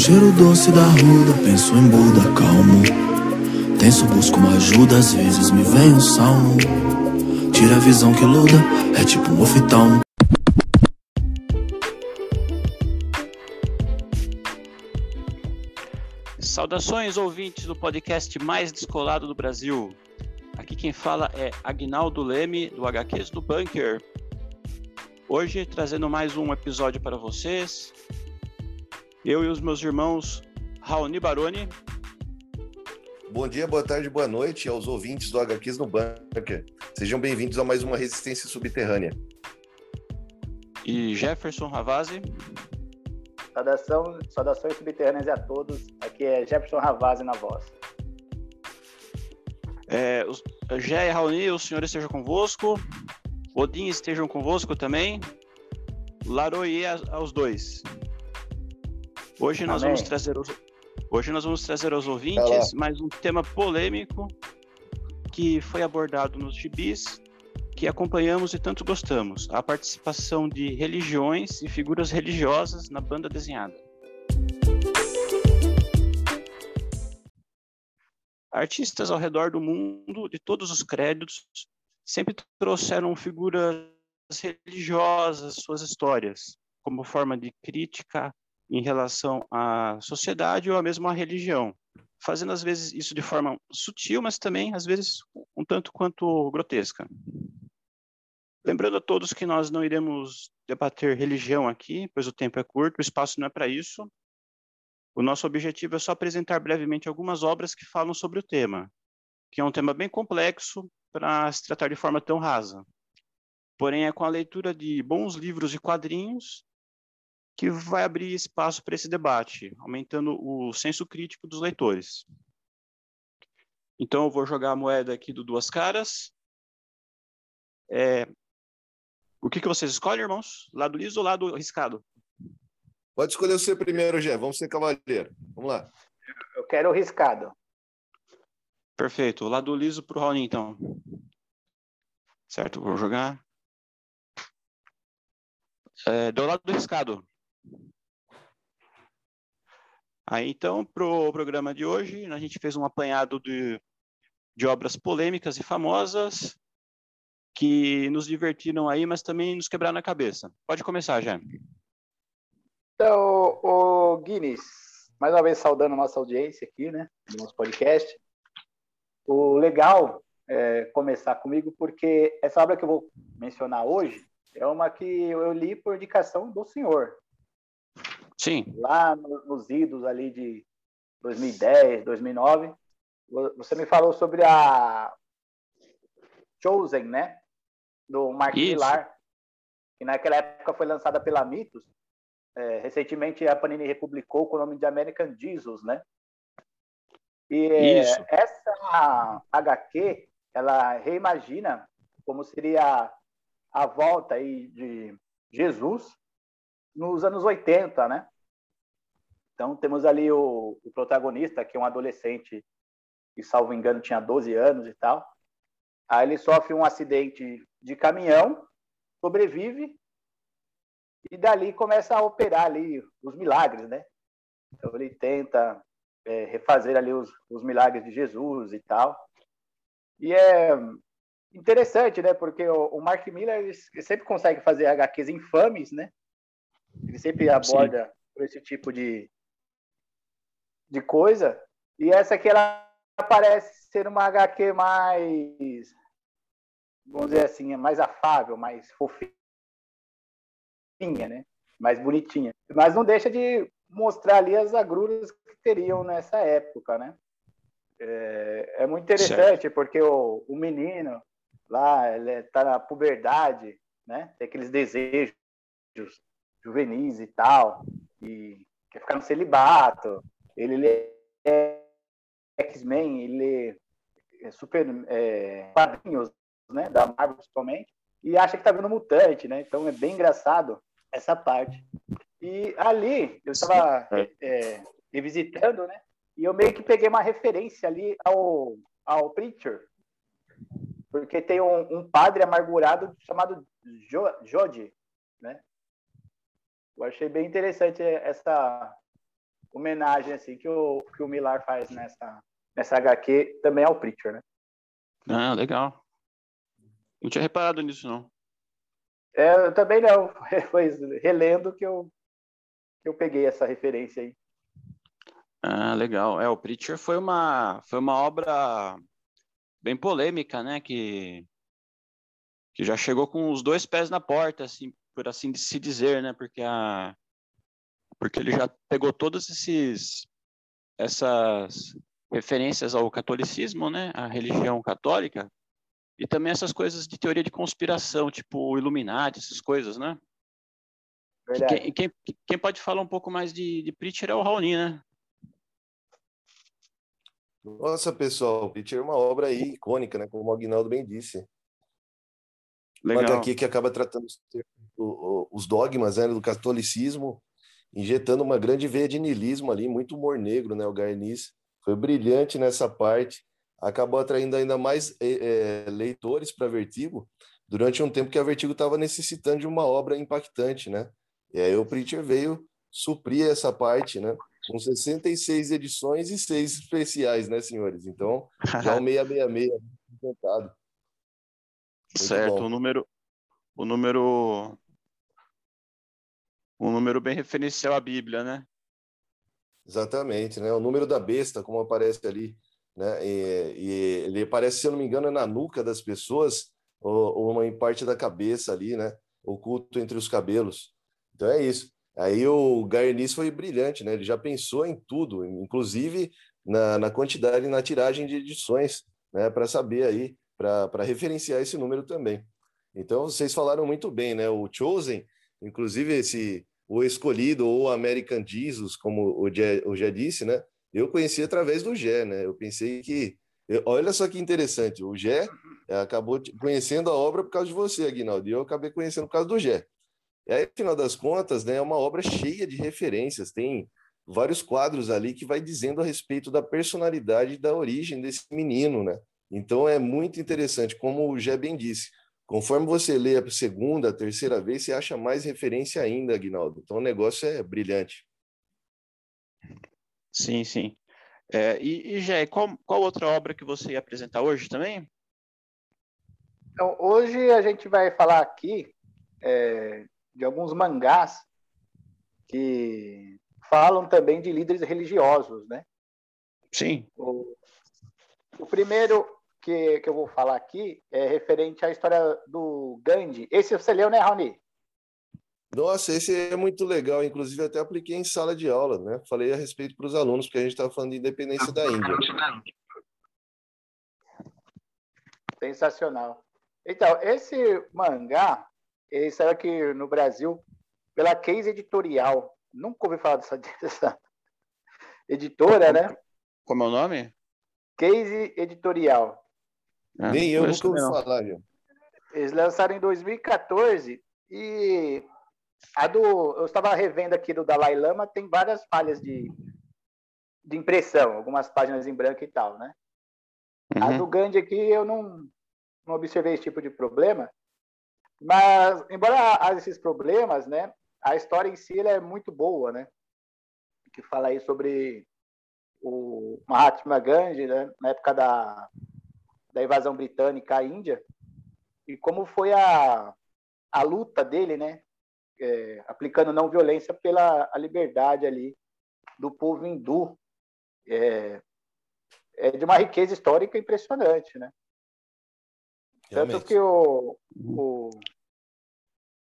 cheiro doce da ruda, penso em Buda, calmo. Tenso, busco uma ajuda, às vezes me vem um salmo. Tira a visão que luda, é tipo um oftalmo. Saudações, ouvintes do podcast mais descolado do Brasil. Aqui quem fala é Agnaldo Leme, do HQs do Bunker. Hoje trazendo mais um episódio para vocês. Eu e os meus irmãos Raoni Baroni. Bom dia, boa tarde, boa noite aos ouvintes do HQs no Bunker. Sejam bem-vindos a mais uma Resistência Subterrânea. E Jefferson Ravazzi. Saudação, saudações subterrâneas a todos. Aqui é Jefferson Ravazzi na voz. É, os, Jé e Raoni, os senhores estejam convosco. Odin estejam convosco também. Laroie aos dois. Hoje nós Amém. vamos trazer os, hoje nós vamos trazer aos ouvintes mais um tema polêmico que foi abordado nos gibis que acompanhamos e tanto gostamos, a participação de religiões e figuras religiosas na banda desenhada. Artistas ao redor do mundo, de todos os créditos, sempre trouxeram figuras religiosas, suas histórias, como forma de crítica em relação à sociedade ou à mesma religião, fazendo às vezes isso de forma sutil, mas também às vezes um tanto quanto grotesca. Lembrando a todos que nós não iremos debater religião aqui, pois o tempo é curto, o espaço não é para isso. O nosso objetivo é só apresentar brevemente algumas obras que falam sobre o tema, que é um tema bem complexo para se tratar de forma tão rasa. Porém, é com a leitura de bons livros e quadrinhos que vai abrir espaço para esse debate, aumentando o senso crítico dos leitores. Então, eu vou jogar a moeda aqui do Duas Caras. É... O que, que vocês escolhem, irmãos? Lado liso ou lado riscado? Pode escolher você primeiro, Gé. Vamos ser cavaleiro. Vamos lá. Eu quero o riscado. Perfeito. Lado liso para o Raoni, então. Certo, vou jogar. É, do lado do riscado. Aí, então, para o programa de hoje, a gente fez um apanhado de, de obras polêmicas e famosas que nos divertiram aí, mas também nos quebraram a cabeça. Pode começar, já. Então, o Guinness, mais uma vez saudando a nossa audiência aqui, né, do nosso podcast. O legal é começar comigo, porque essa obra que eu vou mencionar hoje é uma que eu li por indicação do senhor, Sim. Lá no, nos idos ali de 2010, 2009, você me falou sobre a Chosen, né? Do Mark Isso. Millar, que naquela época foi lançada pela Mitos. É, recentemente a Panini republicou com o nome de American Jesus, né? E Isso. essa HQ, ela reimagina como seria a volta aí de Jesus nos anos 80, né? Então, temos ali o, o protagonista, que é um adolescente que, salvo engano, tinha 12 anos e tal. Aí ele sofre um acidente de caminhão, sobrevive e dali começa a operar ali os milagres, né? Então ele tenta é, refazer ali os, os milagres de Jesus e tal. E é interessante, né? Porque o, o Mark Miller sempre consegue fazer HQs infames, né? Ele sempre aborda Sim. por esse tipo de, de coisa. E essa aqui ela parece ser uma HQ mais, vamos dizer assim, mais afável, mais fofinha, né? Mais bonitinha. Mas não deixa de mostrar ali as agruras que teriam nessa época, né? É, é muito interessante certo. porque o, o menino lá, ele está na puberdade, né? Tem aqueles desejos juvenis e tal, e quer ficar no celibato. Ele lê X-Men, ele lê super é, quadrinhos né, da Marvel principalmente, e acha que tá vendo mutante, né? Então é bem engraçado essa parte. E ali eu estava é, revisitando, né? E eu meio que peguei uma referência ali ao, ao Preacher, porque tem um, um padre amargurado chamado jo, Jody, né? Eu achei bem interessante essa homenagem assim que o, que o Millar faz nessa, nessa HQ também ao Preacher, né? Ah, legal. Não tinha reparado nisso, não. É, eu também não. Foi relendo que eu, que eu peguei essa referência aí. Ah, legal. É, o Preacher foi uma, foi uma obra bem polêmica, né? Que, que já chegou com os dois pés na porta, assim, por assim se dizer, né? Porque a, porque ele já pegou todos esses essas referências ao catolicismo, né, a religião católica, e também essas coisas de teoria de conspiração, tipo Illuminati, essas coisas, né? Quem, quem, quem, pode falar um pouco mais de, de é o Raoni, né? Nossa, pessoal, Preacher é uma obra aí icônica, né? Como o Agnaldo bem disse. Legal. Uma HQ que acaba tratando os dogmas né, do catolicismo injetando uma grande veia de niilismo ali, muito humor negro, né? O Garniz foi brilhante nessa parte, acabou atraindo ainda mais é, leitores para Vertigo durante um tempo que a Vertigo estava necessitando de uma obra impactante, né? E aí o Preacher veio suprir essa parte, né? Com 66 edições e seis especiais, né, senhores? Então, já o 666 Certo, bom. o número o número um número bem referencial à Bíblia, né? Exatamente, né? O número da besta, como aparece ali, né? E, e ele aparece, se eu não me engano, é na nuca das pessoas ou, ou uma em parte da cabeça ali, né? Oculto entre os cabelos. Então é isso. Aí o Garniz foi brilhante, né? Ele já pensou em tudo, inclusive na, na quantidade e na tiragem de edições, né? Para saber aí, para referenciar esse número também. Então vocês falaram muito bem, né? O Chosen, inclusive esse o escolhido ou American Jesus, como o Gé, o Gé disse, né? Eu conheci através do Gé, né? Eu pensei que. Olha só que interessante, o eh, acabou conhecendo a obra por causa de você, Aguinaldo, e eu acabei conhecendo por causa do Gé. E aí, afinal das contas, né, é uma obra cheia de referências, tem vários quadros ali que vai dizendo a respeito da personalidade da origem desse menino, né? Então é muito interessante, como o Gé bem disse, Conforme você lê a segunda, a terceira vez, você acha mais referência ainda, Aguinaldo. Então o negócio é brilhante. Sim, sim. É, e, e Jé, qual, qual outra obra que você ia apresentar hoje também? Então, hoje a gente vai falar aqui é, de alguns mangás que falam também de líderes religiosos, né? Sim. O, o primeiro que, que eu vou falar aqui é referente à história do Gandhi. Esse você leu, né, Raoni? Nossa, esse é muito legal. Inclusive, até apliquei em sala de aula, né? Falei a respeito para os alunos, porque a gente estava falando de independência da Índia. Sensacional. Então, esse mangá, ele saiu aqui no Brasil pela Case Editorial. Nunca ouvi falar dessa, dessa editora, como, né? Como é o nome? Case Editorial. Ah, Nem eu nunca ouvi falar, viu? Eles lançaram em 2014 e a do, eu estava revendo aqui do Dalai Lama, tem várias falhas de, de impressão, algumas páginas em branco e tal, né? Uhum. A do Gandhi aqui eu não, não observei esse tipo de problema, mas embora haja esses problemas, né? A história em si é muito boa, né? Que fala aí sobre o Mahatma Gandhi, né? na época da da invasão britânica à Índia e como foi a, a luta dele, né, é, aplicando não violência pela a liberdade ali do povo hindu. É, é de uma riqueza histórica impressionante, né? Realmente. Tanto que o, o,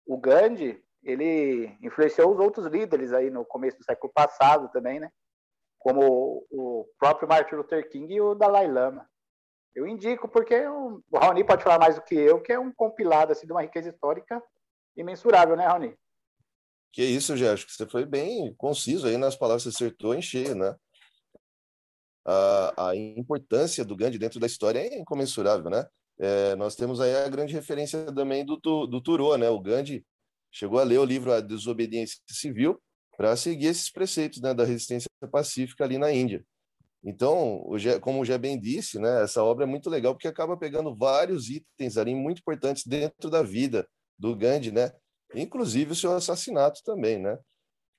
o Gandhi, ele influenciou os outros líderes aí no começo do século passado também, né? Como o próprio Martin Luther King e o Dalai Lama. Eu indico porque o, Raoni pode falar mais do que eu, que é um compilado assim, de uma riqueza histórica imensurável, né, Raoni? Que isso, que você foi bem conciso aí nas palavras, você acertou em cheio, né? A, a importância do Gandhi dentro da história é incomensurável, né? É, nós temos aí a grande referência também do, do Thoreau, né? O Gandhi chegou a ler o livro A Desobediência Civil para seguir esses preceitos né, da resistência pacífica ali na Índia. Então, como Gé bem disse, né, essa obra é muito legal porque acaba pegando vários itens ali muito importantes dentro da vida do Gandhi, né? Inclusive o seu assassinato também, né?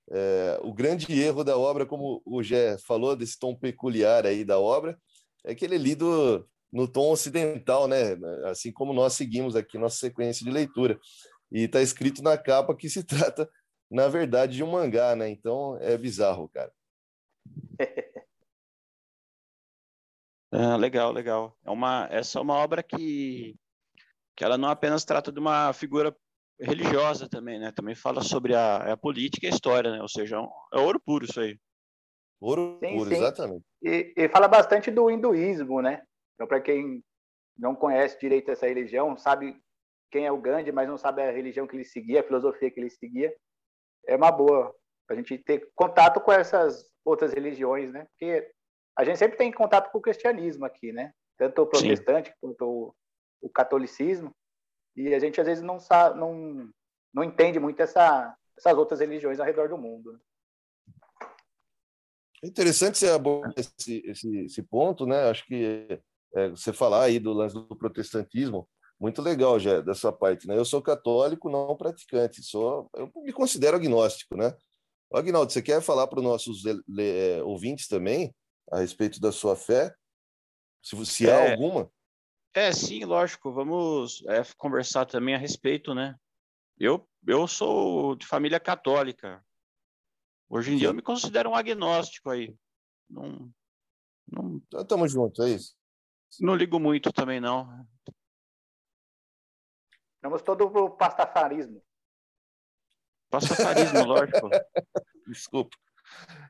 É, o grande erro da obra, como o Gé falou, desse tom peculiar aí da obra, é que ele é lido no tom ocidental, né? Assim como nós seguimos aqui nossa sequência de leitura. E está escrito na capa que se trata, na verdade, de um mangá, né? Então é bizarro, cara. Ah, legal, legal. É uma, essa é uma obra que, que ela não apenas trata de uma figura religiosa também, né? Também fala sobre a, a política e a história, né? Ou seja, é, é ouro puro isso aí. Ouro sim, puro, sim. exatamente. E, e, fala bastante do hinduísmo, né? Então, para quem não conhece direito essa religião, sabe quem é o Gandhi, mas não sabe a religião que ele seguia, a filosofia que ele seguia, é uma boa a gente ter contato com essas outras religiões, né? Porque a gente sempre tem contato com o cristianismo aqui, né? Tanto o protestante Sim. quanto o, o, catolicismo. E a gente às vezes não sabe, não, não entende muito essa, essas outras religiões ao redor do mundo. Né? É interessante você abordar esse, esse, esse, ponto, né? Acho que é, você falar aí do lance do protestantismo, muito legal já da sua parte, né? Eu sou católico, não praticante, sou, eu me considero agnóstico, né? Agnaldo, você quer falar para os nossos é, ouvintes também a respeito da sua fé? Se, se é, há alguma? É, sim, lógico. Vamos é, conversar também a respeito, né? Eu, eu sou de família católica. Hoje em sim. dia eu me considero um agnóstico aí. Não, não... Estamos então, juntos, é isso? Não ligo muito também, não. Vamos todo pro pastafarismo. Pastafarismo, lógico. Desculpa.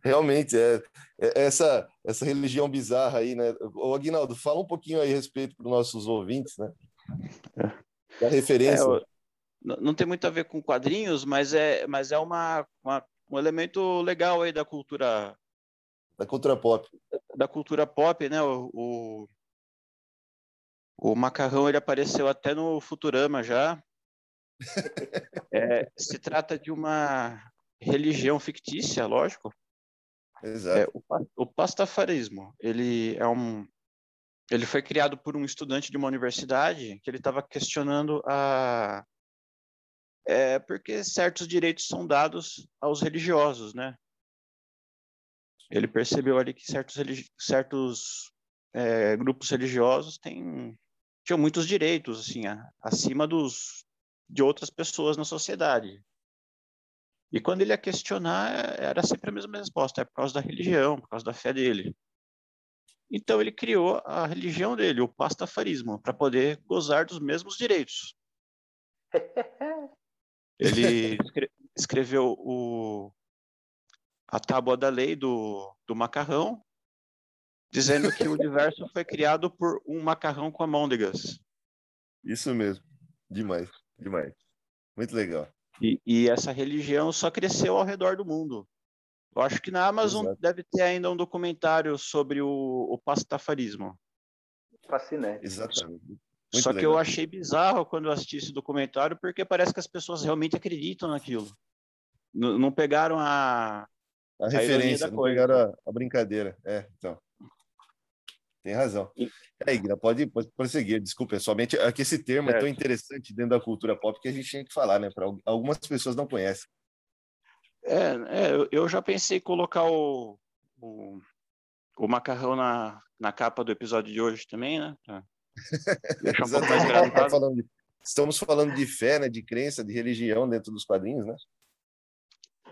Realmente, é, é, essa, essa religião bizarra aí, né? O Aguinaldo, fala um pouquinho aí a respeito para os nossos ouvintes, né? É. Da referência. É, não tem muito a ver com quadrinhos, mas é, mas é uma, uma, um elemento legal aí da cultura. Da cultura pop. Da cultura pop, né? O, o, o macarrão ele apareceu até no Futurama já. É, se trata de uma religião fictícia, lógico. Exato. É, o, o, pastafarismo, ele é um, ele foi criado por um estudante de uma universidade que ele estava questionando a é porque certos direitos são dados aos religiosos, né? Ele percebeu ali que certos certos é, grupos religiosos têm tinham muitos direitos assim acima dos de outras pessoas na sociedade. E quando ele ia questionar, era sempre a mesma resposta, é por causa da religião, por causa da fé dele. Então ele criou a religião dele, o pastafarismo, para poder gozar dos mesmos direitos. Ele escreveu o, a tábua da lei do, do macarrão, dizendo que o universo foi criado por um macarrão com amôndegas. Isso mesmo, demais. Demais. Muito legal. E, e, essa religião só cresceu ao redor do mundo. Eu acho que na Amazon Exato. deve ter ainda um documentário sobre o, o pastafarismo. Fascinante. Exatamente. Muito só legal. que eu achei bizarro quando eu assisti esse documentário, porque parece que as pessoas realmente acreditam naquilo. N não pegaram a, a, a referência, não pegaram a, a, brincadeira. É, então. Tem razão. É, Igna, pode, pode prosseguir. Desculpa, é somente é que esse termo é. é tão interessante dentro da cultura pop que a gente tinha que falar, né? Para algumas pessoas não conhecem. É, é, eu já pensei em colocar o, o, o, macarrão na, na capa do episódio de hoje também, né? Deixar um pouco mais gravado. de, estamos falando de fé, né? De crença, de religião dentro dos quadrinhos, né?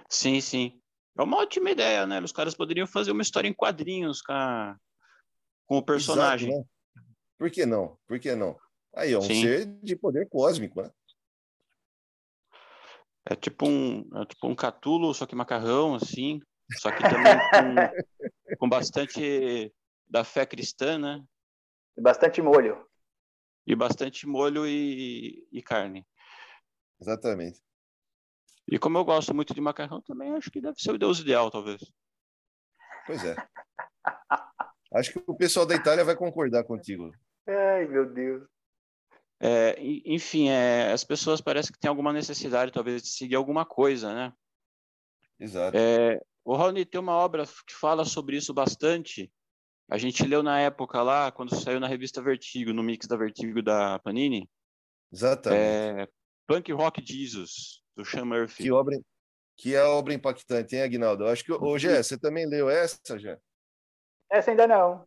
Sim, sim. É uma ótima ideia, né? Os caras poderiam fazer uma história em quadrinhos com a, com o personagem. Exato, né? Por que não? Por que não? Aí é um Sim. ser de poder cósmico, né? É tipo um, é tipo um catulo, só que macarrão, assim. Só que também com, com bastante da fé cristã, né? E bastante molho. E bastante molho e, e carne. Exatamente. E como eu gosto muito de macarrão, também acho que deve ser o Deus ideal, talvez. Pois é. Acho que o pessoal da Itália vai concordar contigo. Ai, meu Deus. É, enfim, é, as pessoas parecem que têm alguma necessidade, talvez, de seguir alguma coisa, né? Exato. É, o Raoni tem uma obra que fala sobre isso bastante. A gente leu na época lá, quando saiu na revista Vertigo, no mix da Vertigo da Panini. Exatamente. É, Punk Rock Jesus, do Sean Murphy. Que obra, que é a obra impactante, hein, Aguinaldo? Eu acho que, ô, Gé, você também leu essa, Gé? Essa ainda não.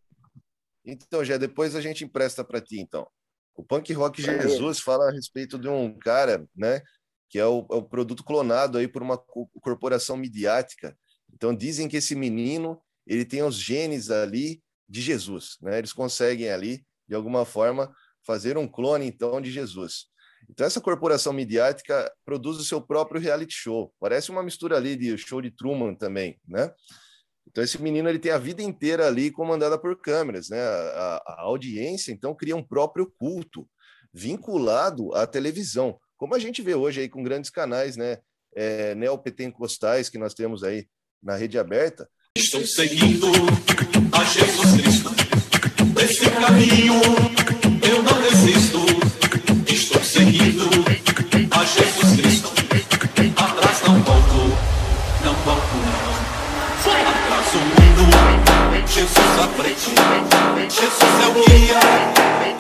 Então, Gé, depois a gente empresta para ti, então. O Punk Rock Jesus fala a respeito de um cara, né, que é o, é o produto clonado aí por uma corporação midiática. Então, dizem que esse menino, ele tem os genes ali de Jesus, né? Eles conseguem ali, de alguma forma, fazer um clone, então, de Jesus. Então, essa corporação midiática produz o seu próprio reality show. Parece uma mistura ali de show de Truman também, né? Então, esse menino ele tem a vida inteira ali comandada por câmeras, né? A, a audiência, então, cria um próprio culto vinculado à televisão, como a gente vê hoje aí com grandes canais, né? É, neopentecostais que nós temos aí na rede aberta. Estou seguindo a Jesus Cristo, desse caminho Jesus à frente, Jesus é o guia,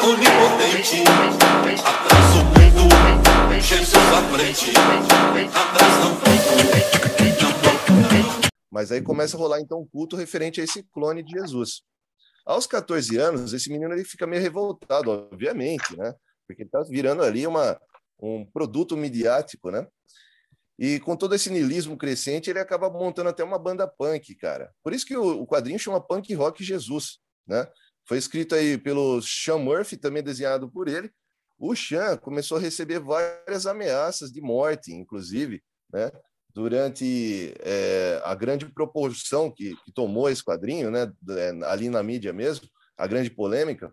onipotente. Atrás o mundo, Jesus à frente, atrás não não. Mas aí começa a rolar então um culto referente a esse clone de Jesus. Aos 14 anos, esse menino ele fica meio revoltado, obviamente, né? Porque ele está virando ali uma, um produto midiático, né? E com todo esse niilismo crescente, ele acaba montando até uma banda punk, cara. Por isso que o, quadrinho chama Punk Rock Jesus, né? Foi escrito aí pelo Sean Murphy, também desenhado por ele. O Sean começou a receber várias ameaças de morte, inclusive, né? Durante é, a grande proporção que, que, tomou esse quadrinho, né? Ali na mídia mesmo, a grande polêmica.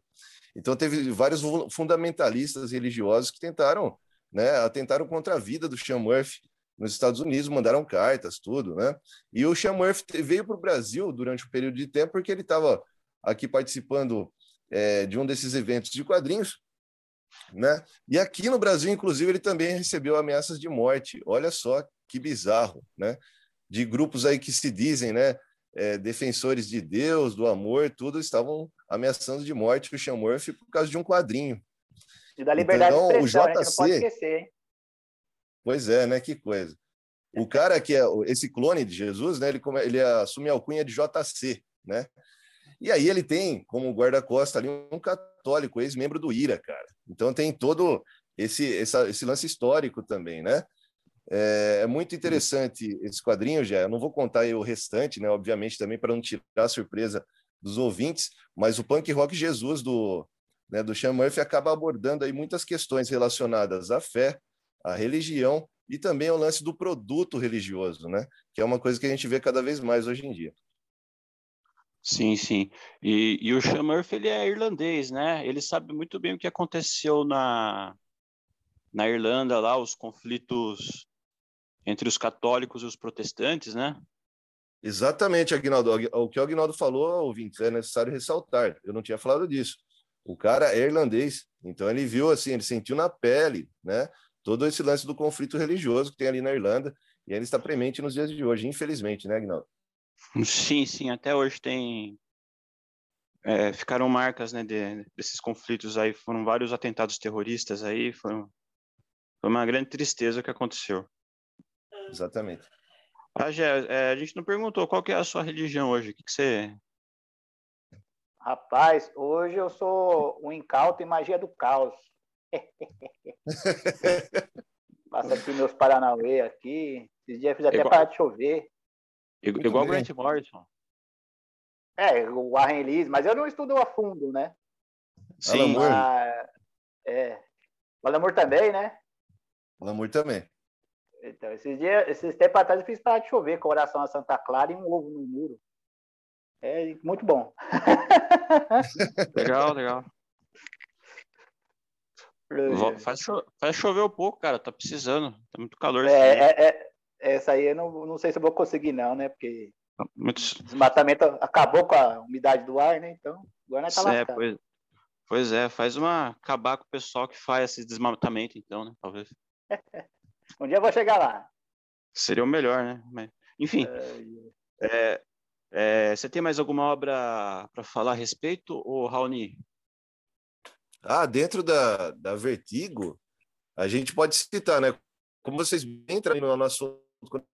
Então teve vários fundamentalistas religiosos que tentaram, né? Atentaram contra a vida do Sean Murphy nos Estados Unidos, mandaram cartas, tudo, né? E o Sean Murphy veio para o Brasil durante um período de tempo porque ele estava aqui participando é, de um desses eventos de quadrinhos, né? E aqui no Brasil, inclusive, ele também recebeu ameaças de morte. Olha só que bizarro, né? De grupos aí que se dizem, né? É, defensores de Deus, do amor, tudo estavam ameaçando de morte o Sean Murphy por causa de um quadrinho. E da liberdade então, de expressão, o JC, a gente não pode esquecer, hein? Pois é, né? Que coisa. O cara que é esse clone de Jesus, né? Ele, ele assume a alcunha de JC, né? E aí ele tem como guarda-costa ali um católico, ex-membro do IRA, cara. Então tem todo esse, essa, esse lance histórico também, né? É, é, muito interessante esse quadrinho, já. Eu não vou contar o restante, né? Obviamente, também para não tirar a surpresa dos ouvintes, mas o punk rock Jesus do, né, do Sean Murphy acaba abordando aí muitas questões relacionadas à fé, à religião e também ao lance do produto religioso, né? Que é uma coisa que a gente vê cada vez mais hoje em dia. Sim, sim. E, e o Sean Murphy, ele é irlandês, né? Ele sabe muito bem o que aconteceu na, na Irlanda lá, os conflitos entre os católicos e os protestantes, né? Exatamente, Aguinaldo. O que o Aguinaldo falou, ouvintes, é necessário ressaltar. Eu não tinha falado disso. O cara é irlandês, então ele viu assim, ele sentiu na pele, né? Todo esse lance do conflito religioso que tem ali na Irlanda, e ele está premente nos dias de hoje, infelizmente, né, Aguinaldo? Sim, sim, até hoje tem. É, ficaram marcas né, de, desses conflitos aí, foram vários atentados terroristas aí, foram, foi uma grande tristeza o que aconteceu. Exatamente. Ah, Gé, é, a gente não perguntou qual que é a sua religião hoje, o que, que você. Rapaz, hoje eu sou um incauto em magia do caos. Passa aqui meus Paranauê aqui. Esses dias fiz até igual, parar de chover. Igual o Grant Morrison. É, o Warren Ellis, mas eu não estudo a fundo, né? Sim. Mas, é. O Alamur também, né? O Alamur também. Então, esses dias, esses tempos atrás eu fiz parar de chover com oração a Santa Clara e um ovo no muro. É muito bom. legal, legal. Faz, cho faz chover um pouco, cara. Tá precisando. Tá muito calor. É, é, é, essa aí eu não, não sei se eu vou conseguir, não, né? Porque muito... o desmatamento acabou com a umidade do ar, né? Então, agora nós tá é, pois, pois é, faz uma. acabar com o pessoal que faz esse desmatamento, então, né? Talvez. um dia eu vou chegar lá. Seria o melhor, né? Mas, enfim. É, é, você tem mais alguma obra para falar a respeito, ou Raoni? Ah, dentro da, da Vertigo, a gente pode citar, né? Como vocês entram no nosso quando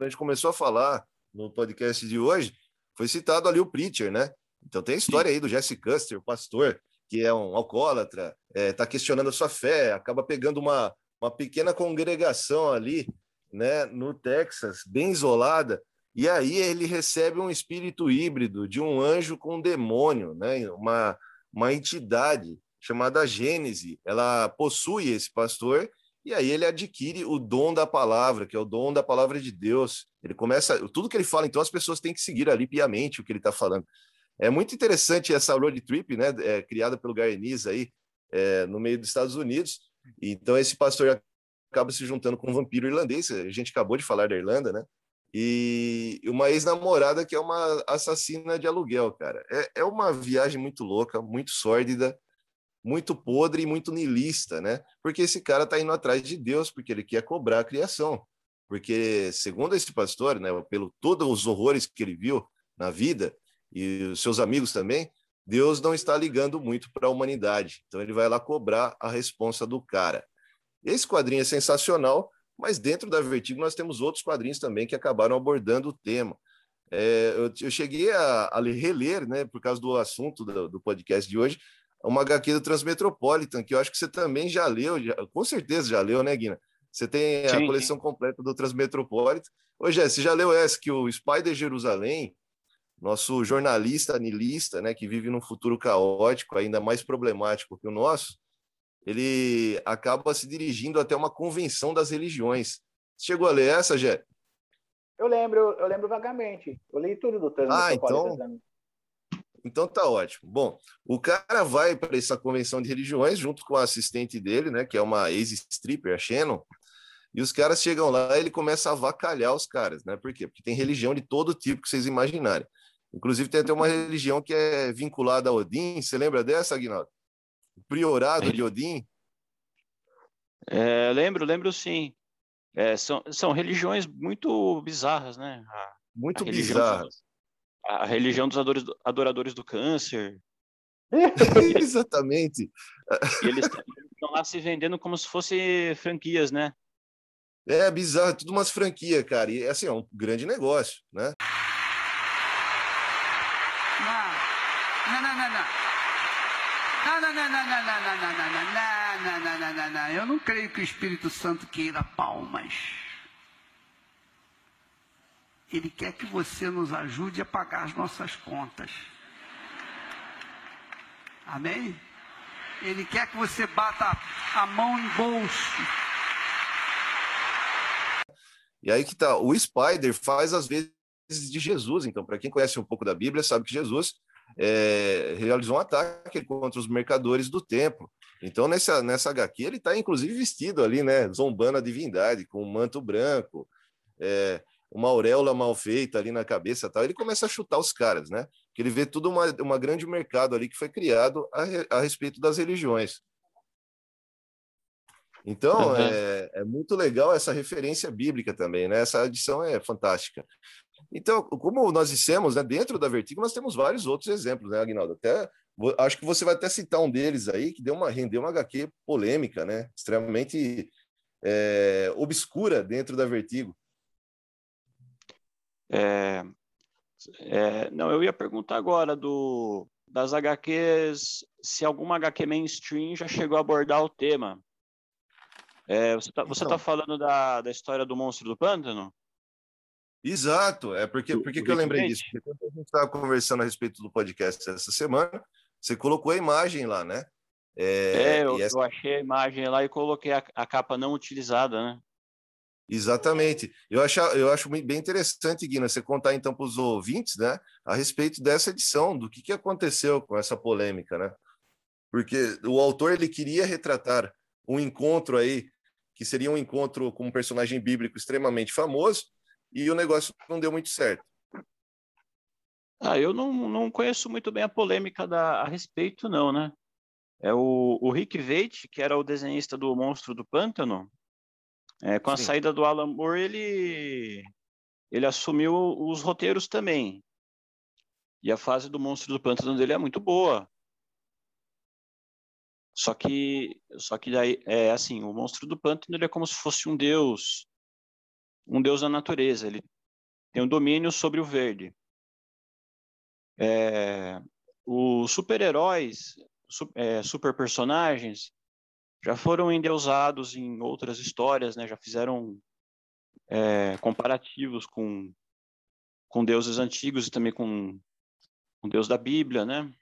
a gente começou a falar no podcast de hoje, foi citado ali o Preacher, né? Então tem a história aí do Jesse Custer, o pastor, que é um alcoólatra, está é, tá questionando a sua fé, acaba pegando uma, uma pequena congregação ali, né, no Texas, bem isolada, e aí ele recebe um espírito híbrido de um anjo com um demônio, né, uma, uma entidade chamada Gênese. Ela possui esse pastor e aí ele adquire o dom da palavra, que é o dom da palavra de Deus. Ele começa, tudo que ele fala, então as pessoas têm que seguir ali piamente o que ele está falando. É muito interessante essa road trip, né, é, criada pelo Garniz aí, é, no meio dos Estados Unidos. Então esse pastor acaba se juntando com um vampiro irlandês, a gente acabou de falar da Irlanda, né? E uma ex-namorada que é uma assassina de aluguel, cara. É, é uma viagem muito louca, muito sórdida, muito podre e muito nilista, né? Porque esse cara está indo atrás de Deus, porque ele quer cobrar a criação. Porque, segundo esse pastor, né, pelo todos os horrores que ele viu na vida, e os seus amigos também, Deus não está ligando muito para a humanidade. Então ele vai lá cobrar a responsa do cara. Esse quadrinho é sensacional, mas dentro da Vertigo nós temos outros quadrinhos também que acabaram abordando o tema. É, eu, eu, cheguei a, a, reler, né, por causa do assunto do, do podcast de hoje, uma HQ do Transmetropolitan, que eu acho que você também já leu, já, com certeza já leu, né, Guina? Você tem a coleção completa do Transmetropolitan. Ô, Jé, você já leu essa que o Spider Jerusalém, nosso jornalista anilista, né, que vive num futuro caótico, ainda mais problemático que o nosso, ele acaba se dirigindo até uma convenção das religiões. Chegou a ler essa, Jé? Eu lembro, eu lembro vagamente. Eu li tudo do Transmetropolitan. Ah, então... Então tá ótimo. Bom, o cara vai para essa convenção de religiões junto com a assistente dele, né, que é uma ex-stripper, a Shannon, e os caras chegam lá e ele começa a avacalhar os caras, né? Por quê? Porque tem religião de todo tipo que vocês imaginarem. Inclusive tem até uma religião que é vinculada a Odin. Você lembra dessa, Aguinaldo? Priorado de Odin? É, lembro, lembro sim. É, são, são religiões muito bizarras, né? A, muito a bizarras a religião dos adoradores do, adoradores do câncer. Exatamente. E eles estão lá se vendendo como se fossem franquias, né? É bizarro, tudo umas franquias, cara. E assim, é um grande negócio, né? Eu não creio que o Espírito Santo queira palmas. Ele quer que você nos ajude a pagar as nossas contas. Amém? Ele quer que você bata a mão em bolso. E aí que tá, o Spider faz às vezes de Jesus. Então, para quem conhece um pouco da Bíblia, sabe que Jesus é, realizou um ataque contra os mercadores do templo. Então, nessa, nessa HQ, ele está inclusive vestido ali, né, zombando a divindade, com um manto branco. É, uma auréola mal feita ali na cabeça tal, ele começa a chutar os caras, né? Porque ele vê tudo uma, uma grande mercado ali que foi criado a, a respeito das religiões. Então, uhum. é, é muito legal essa referência bíblica também, né? Essa edição é fantástica. Então, como nós dissemos, né, dentro da Vertigo nós temos vários outros exemplos, né, Agnaldo? Até, acho que você vai até citar um deles aí, que deu uma, rendeu uma HQ polêmica, né? Extremamente é, obscura dentro da Vertigo. É, é, não, eu ia perguntar agora do, das HQs, se alguma HQ mainstream já chegou a abordar o tema. É, você está então, tá falando da, da história do monstro do pântano? Exato, é porque, por que eu lembrei disso? Porque quando a gente estava conversando a respeito do podcast essa semana, você colocou a imagem lá, né? É, é eu, essa... eu, achei a imagem lá e coloquei a, a capa não utilizada, né? Exatamente. Eu acho, eu acho bem interessante, Guina, você contar então para os ouvintes, né, a respeito dessa edição, do que, que aconteceu com essa polêmica, né? Porque o autor ele queria retratar um encontro aí que seria um encontro com um personagem bíblico extremamente famoso e o negócio não deu muito certo. Ah, eu não, não conheço muito bem a polêmica da, a respeito, não, né? É o, o Rick Veit, que era o desenhista do Monstro do Pântano, é, com a Sim. saída do Alan Moore, ele, ele assumiu os roteiros também. E a fase do Monstro do Pântano dele é muito boa. Só que, só que daí, é assim, o Monstro do Pântano ele é como se fosse um deus. Um deus da natureza, ele tem um domínio sobre o verde. É, os super-heróis, é, super personagens, já foram endeusados em outras histórias, né? Já fizeram é, comparativos com com deuses antigos e também com com Deus da Bíblia, né?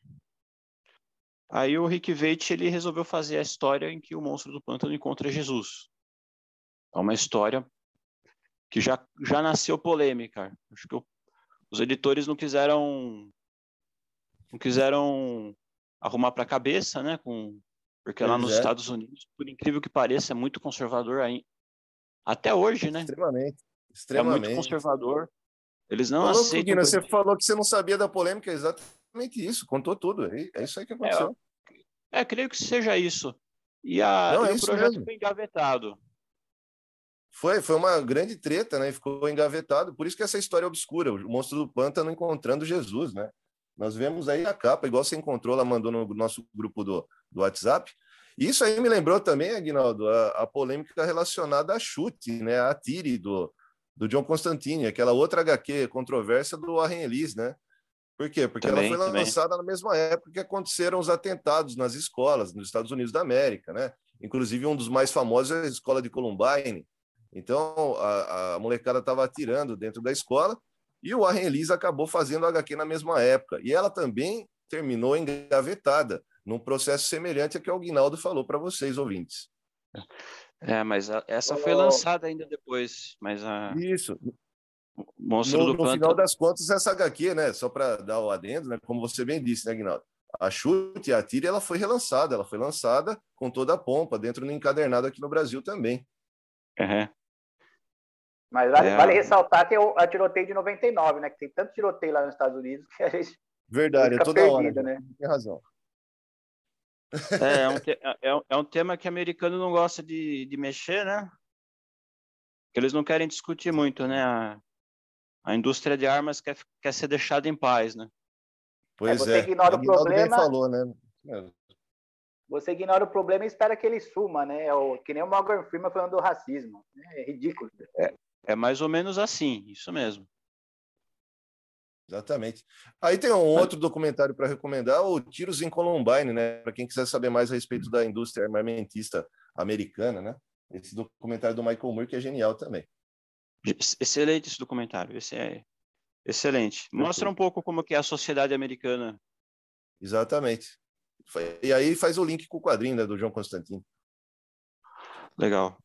Aí o Rick Veit ele resolveu fazer a história em que o monstro do pântano encontra Jesus. É uma história que já já nasceu polêmica. Acho que o, os editores não quiseram não quiseram arrumar para a cabeça, né? Com porque lá nos é. Estados Unidos, por incrível que pareça, é muito conservador aí. Até hoje, né? Extremamente. Extremamente. É muito conservador. Eles não falou, aceitam. Guina, você falou que você não sabia da polêmica, é exatamente isso, contou tudo. É, é isso aí que aconteceu. É, é creio que seja isso. E, a, não, é o projeto mesmo. foi engavetado. Foi, foi uma grande treta, né? Ficou engavetado. Por isso que essa história é obscura, o monstro do pântano encontrando Jesus, né? Nós vemos aí a capa, igual você encontrou, ela mandou no nosso grupo do, do WhatsApp. Isso aí me lembrou também, Aguinaldo, a, a polêmica relacionada a chute, né? A tire do, do John Constantine, aquela outra HQ controversa do Warren Ellis, né? Por quê? Porque também, ela foi lançada também. na mesma época que aconteceram os atentados nas escolas nos Estados Unidos da América, né? Inclusive um dos mais famosos é a escola de Columbine. Então a, a molecada estava atirando dentro da escola e o Warren Ellis acabou fazendo HQ na mesma época. E ela também terminou engavetada num processo semelhante ao que o Guinaldo falou para vocês, ouvintes. É, mas a, essa foi lançada ainda depois, mas a... Isso. Monstro no, do no Pântano... final das contas, essa HQ, né, só para dar o adendo, né, como você bem disse, né, Guinaldo? A Chute e a Tira, ela foi relançada, ela foi lançada com toda a pompa, dentro do encadernado aqui no Brasil também. Uhum. Mas vale, é... vale, ressaltar que é o tiroteio de 99, né? Que tem tanto tiroteio lá nos Estados Unidos que a gente. Verdade, é toda perdida, hora. Né? Tem razão. É, é, um te, é, é, é, um tema que americano não gosta de, de mexer, né? Que eles não querem discutir muito, né? A, a indústria de armas quer, quer ser deixada em paz, né? Pois é. Você ignora o problema. Falou, né? Você ignora o problema e espera que ele suma, né? É o, que nem o Morgan Freeman falando do racismo. É ridículo. É, é mais ou menos assim, isso mesmo. Exatamente. Aí tem um outro documentário para recomendar, o Tiros em Columbine, né? Para quem quiser saber mais a respeito da indústria armamentista americana, né? Esse documentário do Michael Moore que é genial também. Excelente esse documentário, esse é excelente. Mostra um pouco como que é a sociedade americana. Exatamente. E aí faz o link com o quadrinho né, do João Constantino. Legal.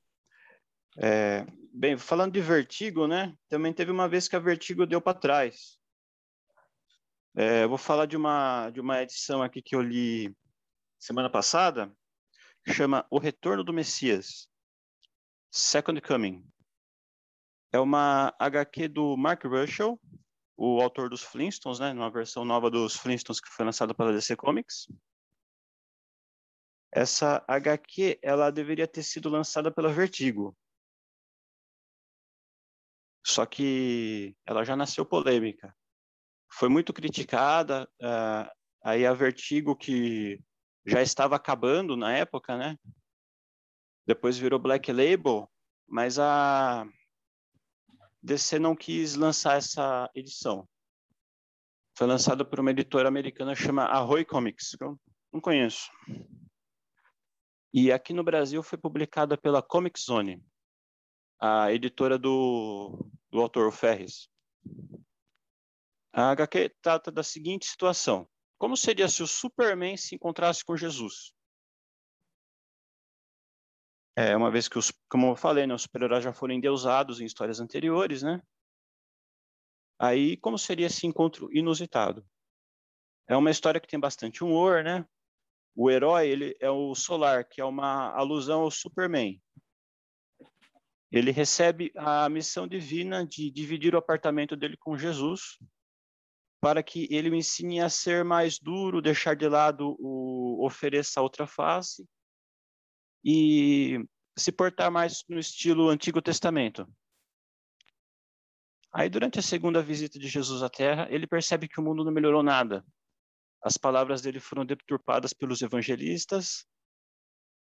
É, bem, falando de Vertigo, né? Também teve uma vez que a Vertigo deu para trás. É, eu vou falar de uma, de uma edição aqui que eu li semana passada, chama O Retorno do Messias, Second Coming. É uma HQ do Mark Russell, o autor dos Flintstones, né, numa versão nova dos Flintstones que foi lançada pela DC Comics. Essa HQ, ela deveria ter sido lançada pela Vertigo. Só que ela já nasceu polêmica foi muito criticada. Uh, aí a Vertigo, que já estava acabando na época, né? Depois virou Black Label, mas a DC não quis lançar essa edição. Foi lançada por uma editora americana chamada Arroy Comics, eu não conheço. E aqui no Brasil foi publicada pela Comic Zone, a editora do, do autor Ferris. A HQ trata da seguinte situação: como seria se o Superman se encontrasse com Jesus? É, uma vez que, os, como eu falei, né, os super-heróis já foram endeusados em histórias anteriores, né? Aí, como seria esse encontro inusitado? É uma história que tem bastante humor, né? O herói, ele é o Solar, que é uma alusão ao Superman. Ele recebe a missão divina de dividir o apartamento dele com Jesus para que ele o ensine a ser mais duro, deixar de lado o ofereça outra face e se portar mais no estilo Antigo Testamento. Aí, durante a segunda visita de Jesus à Terra, ele percebe que o mundo não melhorou nada. As palavras dele foram deturpadas pelos evangelistas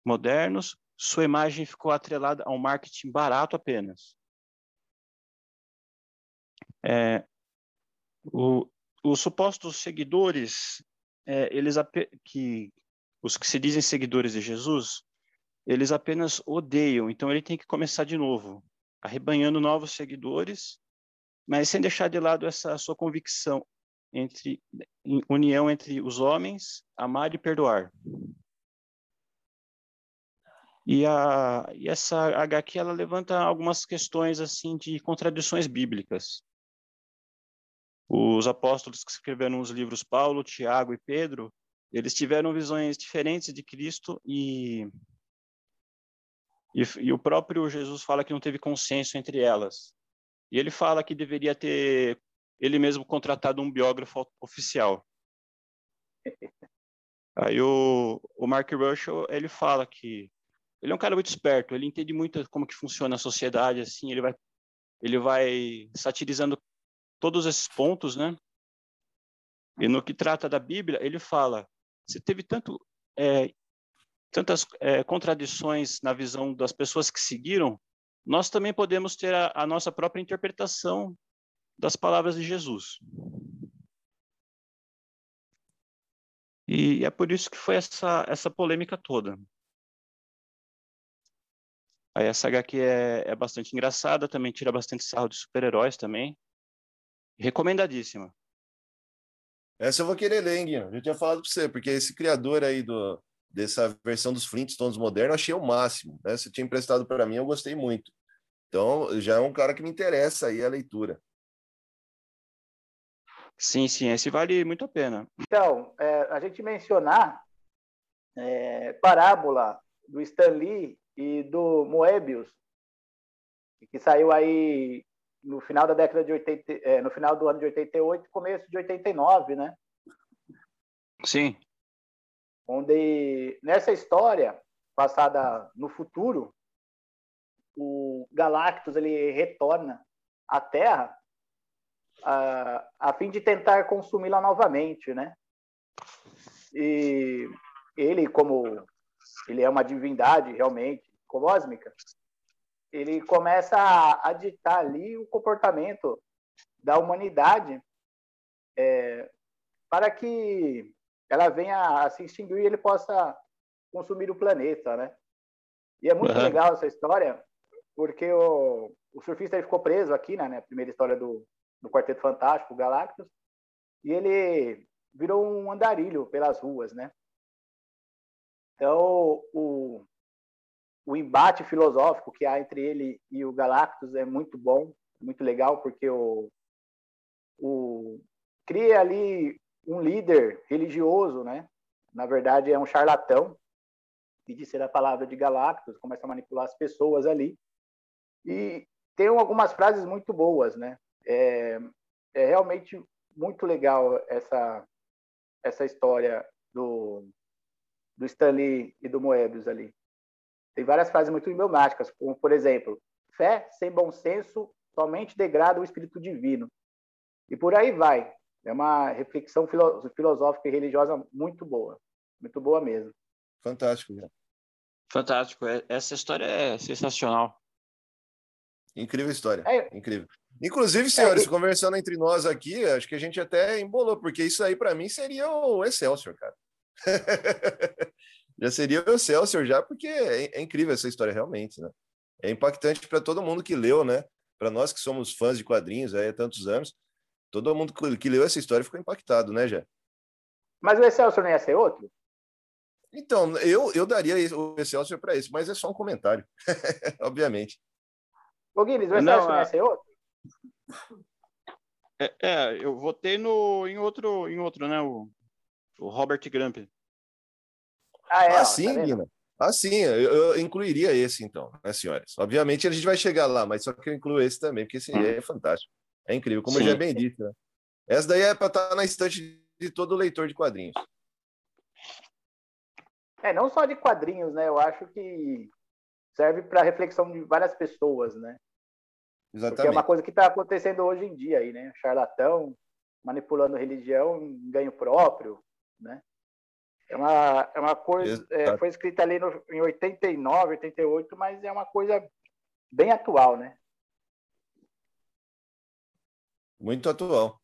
modernos, sua imagem ficou atrelada a um marketing barato apenas. É, o, os supostos seguidores, é, eles que os que se dizem seguidores de Jesus, eles apenas odeiam. Então ele tem que começar de novo, arrebanhando novos seguidores, mas sem deixar de lado essa sua convicção entre união entre os homens, amar e perdoar. E, a, e essa HQ ela levanta algumas questões assim de contradições bíblicas. Os apóstolos que escreveram os livros Paulo, Tiago e Pedro, eles tiveram visões diferentes de Cristo e, e, e o próprio Jesus fala que não teve consenso entre elas. E ele fala que deveria ter ele mesmo contratado um biógrafo oficial. Aí o, o Mark Russell, ele fala que ele é um cara muito esperto, ele entende muito como que funciona a sociedade, assim, ele vai, ele vai satirizando todos esses pontos, né? E no que trata da Bíblia, ele fala, você teve tanto, é, tantas é, contradições na visão das pessoas que seguiram, nós também podemos ter a, a nossa própria interpretação das palavras de Jesus. E é por isso que foi essa, essa polêmica toda. Aí essa HQ é, é bastante engraçada, também tira bastante sarro de super-heróis também. Recomendadíssima. Essa eu vou querer ler, hein? Eu tinha falado para você, porque esse criador aí do, dessa versão dos Flintstones moderno, achei o máximo. Né? Você tinha emprestado para mim, eu gostei muito. Então, já é um cara que me interessa aí a leitura. Sim, sim, esse vale muito a pena. Então, é, a gente mencionar é, Parábola do Stan Lee e do Moebius, que saiu aí no final da década de 80, é, no final do ano de 88, começo de 89, né? Sim. Onde nessa história passada no futuro, o Galactus ele retorna à Terra a, a fim de tentar consumi-la novamente, né? E ele, como ele é uma divindade realmente cósmica, ele começa a, a ditar ali o comportamento da humanidade é, para que ela venha a se extinguir e ele possa consumir o planeta, né? E é muito uhum. legal essa história, porque o, o surfista ficou preso aqui, né, na primeira história do, do Quarteto Fantástico, Galactus, e ele virou um andarilho pelas ruas, né? Então, o, o embate filosófico que há entre ele e o Galactus é muito bom, muito legal, porque o, o cria ali um líder religioso, né? Na verdade, é um charlatão, e de ser a palavra de Galactus, começa a manipular as pessoas ali. E tem algumas frases muito boas, né? É, é realmente muito legal essa, essa história do, do Stanley e do Moebius ali. Tem várias frases muito emblemáticas, como, por exemplo, fé sem bom senso somente degrada o espírito divino. E por aí vai. É uma reflexão filosófica e religiosa muito boa. Muito boa mesmo. Fantástico. Fantástico. É, essa história é sensacional. Incrível história. É. Incrível. Inclusive, senhores, é, conversando entre nós aqui, acho que a gente até embolou, porque isso aí para mim seria o Excelsior, cara. já seria o Excelsior já, porque é, é, incrível essa história realmente, né? É impactante para todo mundo que leu, né? Para nós que somos fãs de quadrinhos aí há tantos anos, todo mundo que leu essa história ficou impactado, né, já? Mas o Excelsior não ia ser outro? Então, eu, eu daria o Excelsior para esse, mas é só um comentário, obviamente. Ô, Guinness, o Excelsior não, não ia ser outro? É, é, eu votei no, em, outro, em outro, né? O, o Robert Grump. Ah, é, ah sim, tá Guina. Ah, sim, eu, eu, incluiria esse, então, né, senhoras? Obviamente a gente vai chegar lá, mas só que eu incluo esse também, porque esse hum. é fantástico. É incrível, como sim. já é bem dito. Né? Essa daí é para estar tá na estante de todo leitor de quadrinhos. É, não só de quadrinhos, né? Eu acho que serve para reflexão de várias pessoas, né? Exatamente. Porque é uma coisa que está acontecendo hoje em dia aí, né? Charlatão manipulando religião em ganho próprio, né? É uma, é uma coisa, é, foi escrita ali no, em 89, 88, mas é uma coisa bem atual, né? Muito atual.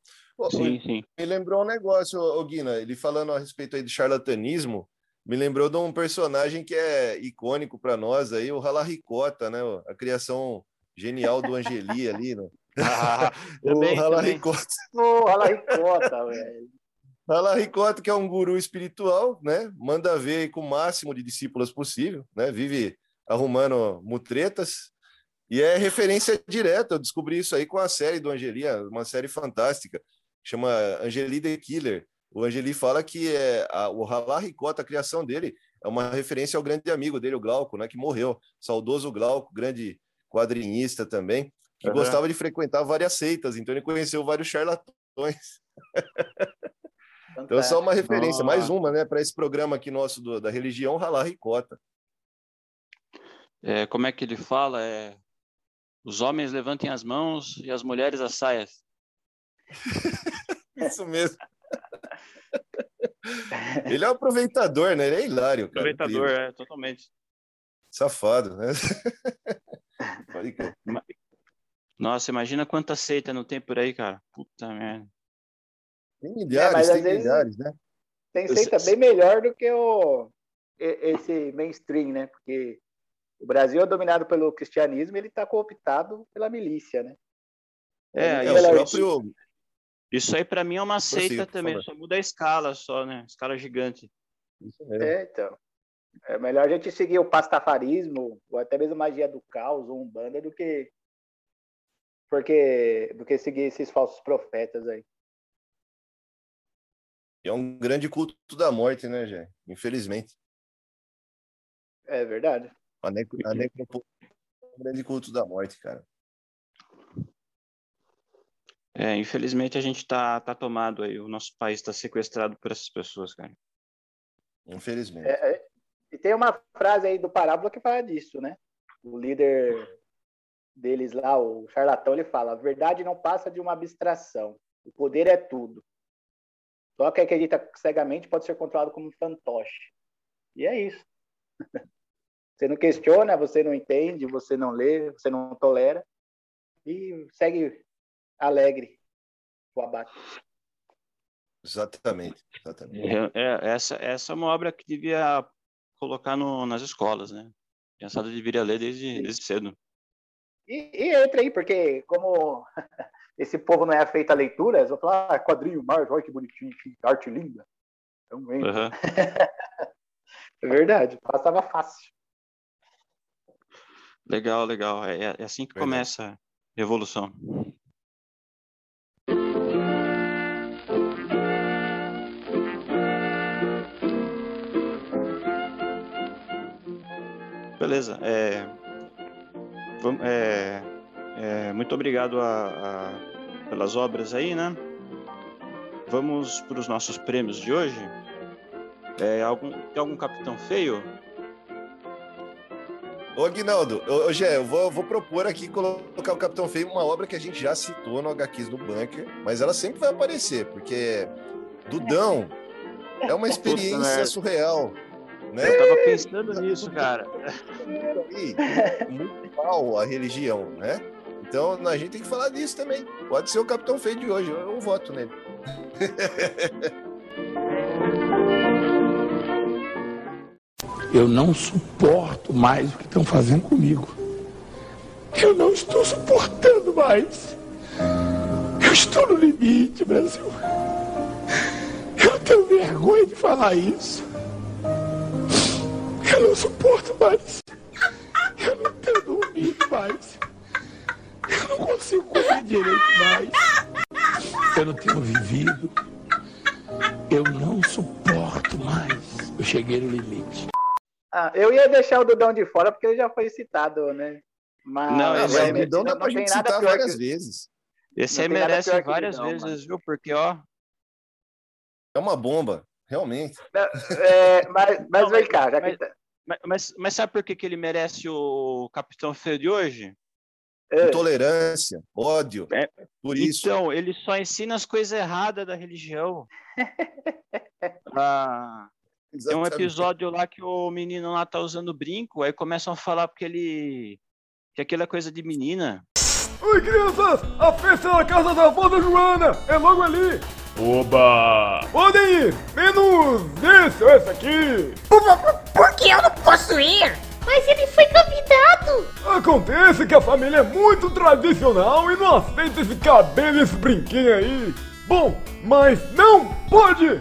Sim, sim. Me lembrou um negócio, o Guina, ele falando a respeito aí de charlatanismo, me lembrou de um personagem que é icônico para nós aí, o Ricota, né? A criação genial do Angeli ali, né? Ah, o também, Ricota. Pô, Ricota, velho. Ricota, que é um guru espiritual, né? Manda ver com o máximo de discípulos possível, né? Vive arrumando mutretas, e é referência direta. Eu descobri isso aí com a série do Angeli, uma série fantástica, chama Angeli the Killer. O Angeli fala que é a, o Halá Ricota, a criação dele, é uma referência ao grande amigo dele, o Glauco, né, que morreu. Saudoso Glauco, grande quadrinista também, que uhum. gostava de frequentar várias seitas, então ele conheceu vários charlatões. então, só uma referência, mais uma, né, para esse programa aqui nosso do, da religião, Halá Ricota. É, como é que ele fala? É, os homens levantem as mãos e as mulheres as saias. Isso mesmo. Ele é um aproveitador, né? Ele é hilário, cara. Aproveitador, é, totalmente. Safado, né? Nossa, imagina quanta seita não tem por aí, cara. Puta merda. Tem milhares, é, tem milhares, né? Tem seita bem melhor do que o esse mainstream, né? Porque o Brasil é dominado pelo cristianismo e ele está cooptado pela milícia, né? É, é o próprio... Isso aí para mim é uma seita também, só muda a escala só, né? Escala gigante. É, então. É melhor a gente seguir o pastafarismo, ou até mesmo magia do caos, ou umbanda, do que porque do que seguir esses falsos profetas aí. É um grande culto da morte, né, Jé? Infelizmente. É verdade. A, necro, a é um grande culto da morte, cara. É, infelizmente a gente está tá tomado aí, o nosso país está sequestrado por essas pessoas, cara. Infelizmente. É, é, tem uma frase aí do Parábola que fala disso, né? O líder deles lá, o charlatão, ele fala: a verdade não passa de uma abstração, o poder é tudo. Só que acredita cegamente pode ser controlado como um fantoche. E é isso. Você não questiona, você não entende, você não lê, você não tolera e segue alegre o abate. Exatamente, exatamente. É, é, essa, essa é uma obra que devia colocar no, nas escolas, né? A criançada deveria ler desde, desde cedo. E, e, entra aí, porque como esse povo não é feito a leitura, eles vão falar, ah, quadrinho, Marvel, olha que bonitinho, que arte linda. Então, uhum. é verdade, passava fácil. Legal, legal. É, é assim que Verdade. começa a revolução. Beleza. É, vamos, é, é, muito obrigado a, a, pelas obras aí, né? Vamos para os nossos prêmios de hoje. É, algum, tem algum capitão feio? Ô, Aguinaldo, ô, Gé, eu vou, vou propor aqui colocar o Capitão Feio, uma obra que a gente já citou no HQs do Bunker, mas ela sempre vai aparecer, porque Dudão é uma experiência surreal. Né? Eu tava pensando nisso, cara. muito mal a religião, né? Então a gente tem que falar disso também. Pode ser o Capitão Feio de hoje, eu, eu voto nele. Eu não suporto mais o que estão fazendo comigo. Eu não estou suportando mais. Eu estou no limite, Brasil. Eu tenho vergonha de falar isso. Eu não suporto mais. Eu não tenho dormido mais. Eu não consigo comer direito mais. Eu não tenho vivido. Eu não suporto mais. Eu cheguei no limite. Ah, eu ia deixar o Dudão de fora porque ele já foi citado, né? Mas não, esse é, o Dudão dá pra gente citar várias que... vezes. Esse aí merece várias Dudão, vezes, mano. viu? Porque, ó. É uma bomba, realmente. É, mas, mas não, vem cá, já que... Tá- mas, mas, mas, sabe por que, que ele merece o Capitão Feio de hoje? É. Intolerância, ódio. É, por isso. Então, ele só ensina as coisas erradas da religião. ah. Tem um episódio lá que o menino lá tá usando brinco, aí começam a falar porque ele. que aquilo é coisa de menina. Oi, crianças! A festa é na casa da avó da Joana! É logo ali! Oba! Podem ir! Menos esse ou esse aqui! Que eu não posso ir? Mas ele foi convidado! Acontece que a família é muito tradicional e não aceita esse cabelo e esse brinquinho aí! Bom, mas não pode!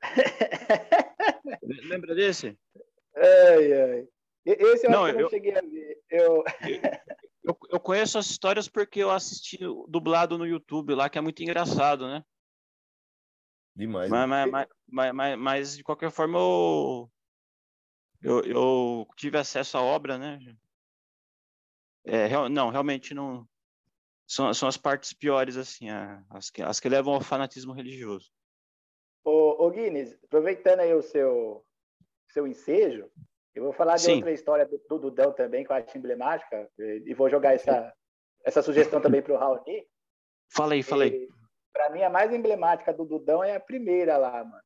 Lembra desse? Ai, ai. Esse eu Não, acho que eu não cheguei a ver. Eu... Eu, eu conheço as histórias porque eu assisti dublado no YouTube lá, que é muito engraçado, né? Demais. Mas, mas, mas, mas, mas- mas, de qualquer forma eu, eu, eu tive acesso à obra, né? É, real- não, realmente não. São, são as partes piores, assim, a- as que, as que levam ao fanatismo religioso. Ô, ô Guinness, aproveitando aí o seu, seu ensejo, eu vou falar de Sim. outra história do, do Dudão também, que eu acho emblemática, e, e vou jogar essa, essa sugestão também para o Raoni. Fala aí. Para mim, a mais emblemática do Dudão é a primeira lá, mano.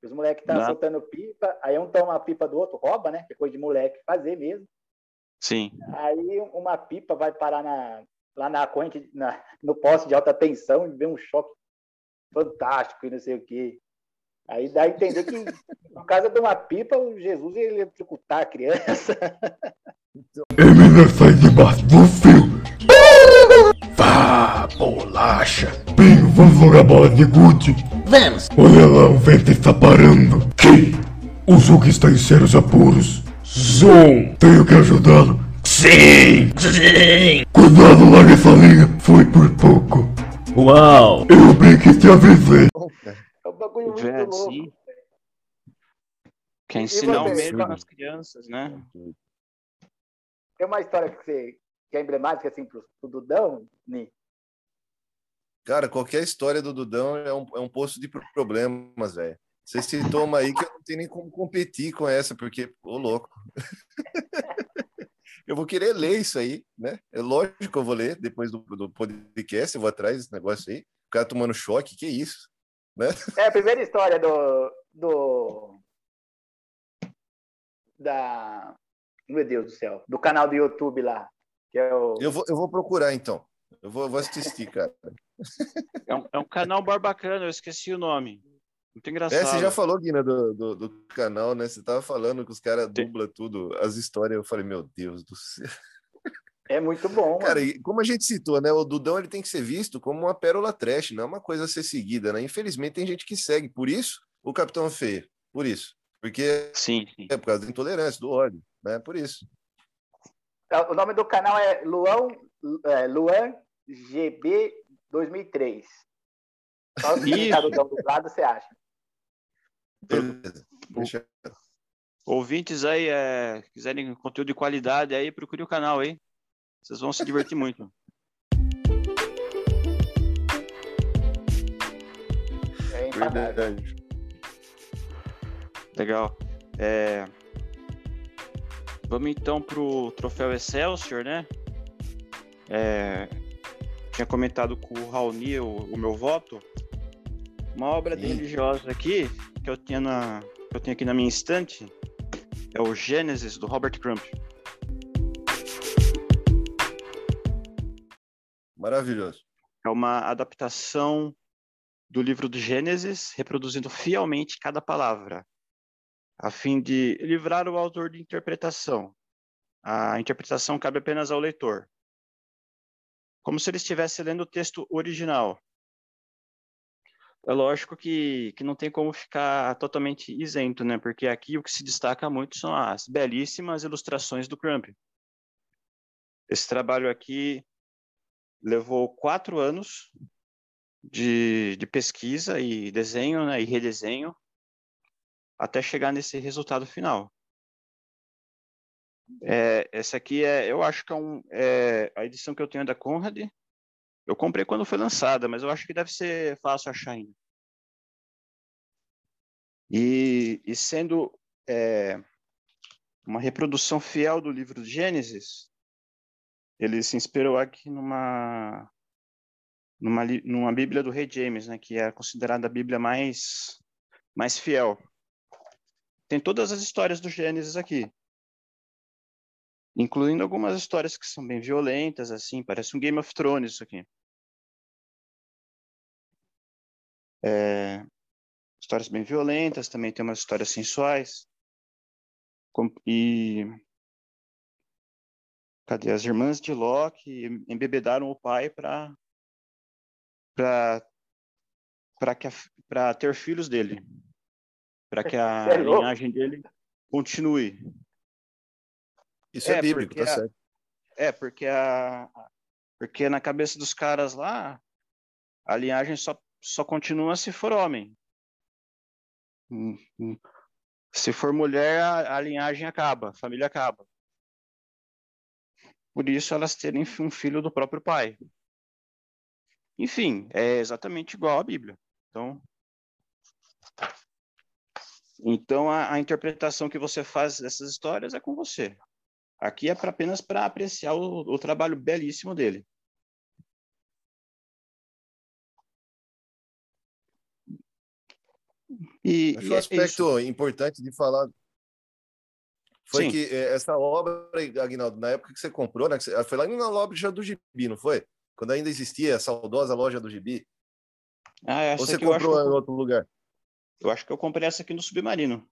Os moleques estão Ah. soltando pipa, aí um toma a pipa do outro, rouba, né? Que é coisa de moleque fazer mesmo. Sim. Aí uma pipa vai parar na, lá na corrente, na, no poste de alta tensão e vem um choque fantástico e não sei o quê. Aí dá a entender que, por causa de uma pipa, o Jesus ia eletrocutar a criança. É melhor sair debaixo do fio. Bolacha. Bem, vamos jogar bola de gude. Vamos! Olha lá, o vento está parando. Que? O Zuki está em sérios apuros. Zoom, tenho que ajudá-lo. Sim! Sim! Cuidado, larga essa linha. Foi por pouco. Uau! Eu bem que te avisei. É um bagulho muito Vê louco. Quer E ensinar o medo nas crianças, né? Tem uma história que, você, que é emblemática assim pro, pro Dudão, Ni. Cara, qualquer história do Dudão é um, é um poço de pro- problemas, velho. Você citou uma aí que eu não tenho nem como competir com essa, porque, ô louco. eu vou querer ler isso aí, né? É lógico que eu vou ler depois do, do podcast, eu vou atrás desse negócio aí. O cara tomando choque, que isso? Né? É a primeira história do. do da. Meu Deus do céu. Do canal do YouTube lá. Que é o. Eu vou, eu vou procurar, então. Eu vou, eu vou assistir, cara. É um, é um canal barbacana, eu esqueci o nome. Muito engraçado. É, você já falou, Guina, do, do, do canal, né? Você tava falando que os caras dublam tudo, as histórias. Eu falei, meu Deus do céu. É muito bom, Cara, mano. e como a gente citou, né? O Dudão ele tem que ser visto como uma pérola trash, não é uma coisa a ser seguida, né? Infelizmente tem gente que segue. Por isso, o Capitão Feio. Por isso. Porque Sim, sim. é por causa da intolerância, do ódio, né? Por isso. O nome do canal é Luan, é, Luan GB 2003. Só se do lado, você acha. Beleza. Deixa... Ouvintes aí, é, quiserem conteúdo de qualidade aí, procure o canal aí. Vocês vão se divertir muito. É. Verdade. Legal. É, Vamos então pro troféu Excelsior, né? É, Tinha comentado com o Raoni o, o meu voto. Uma obra Sim. religiosa aqui, que eu, tinha na, que eu tenho aqui na minha estante, é o Gênesis, do Robert Crumb. Maravilhoso. É uma adaptação do livro do Gênesis, reproduzindo fielmente cada palavra, a fim de livrar o autor de interpretação. A interpretação cabe apenas ao leitor. Como se ele estivesse lendo o texto original. É lógico que, que não tem como ficar totalmente isento, né? Porque aqui o que se destaca muito são as belíssimas ilustrações do Crump. Esse trabalho aqui levou quatro anos de, de pesquisa e desenho né, e redesenho até chegar nesse resultado final. É, essa aqui é, eu acho que é, um, é a edição que eu tenho é da Conrad. Eu comprei quando foi lançada, mas eu acho que deve ser fácil achar ainda. E, e sendo é, uma reprodução fiel do livro de Gênesis, ele se inspirou aqui numa numa, numa Bíblia do Rei James, né, que é considerada a Bíblia mais mais fiel. Tem todas as histórias do Gênesis aqui. Incluindo algumas histórias que são bem violentas, assim, parece um Game of Thrones isso aqui. É, histórias bem violentas, também tem umas histórias sensuais. E cadê as irmãs de Loki embebedaram o pai para para para que para ter filhos dele, para que a é linhagem dele continue. Isso é, é bíblico, tá certo. É, porque a porque na cabeça dos caras lá a linhagem só só continua se for homem. Hum, hum. Se for mulher, a, a linhagem acaba, a família acaba. Por isso elas terem um filho do próprio pai. Enfim, é exatamente igual à Bíblia. Então, então a, a interpretação que você faz dessas histórias é com você. Aqui é pra, apenas para apreciar o, o trabalho belíssimo dele. E, Acho e um é aspecto é importante de falar foi Sim. que eh, essa obra, Agnaldo, na época que você comprou, né, você, foi lá na loja do Gibi, não foi? Quando ainda existia a saudosa loja do Gibi. Ah, essa Ou você comprou em outro lugar? Eu acho que eu comprei essa aqui no Submarino.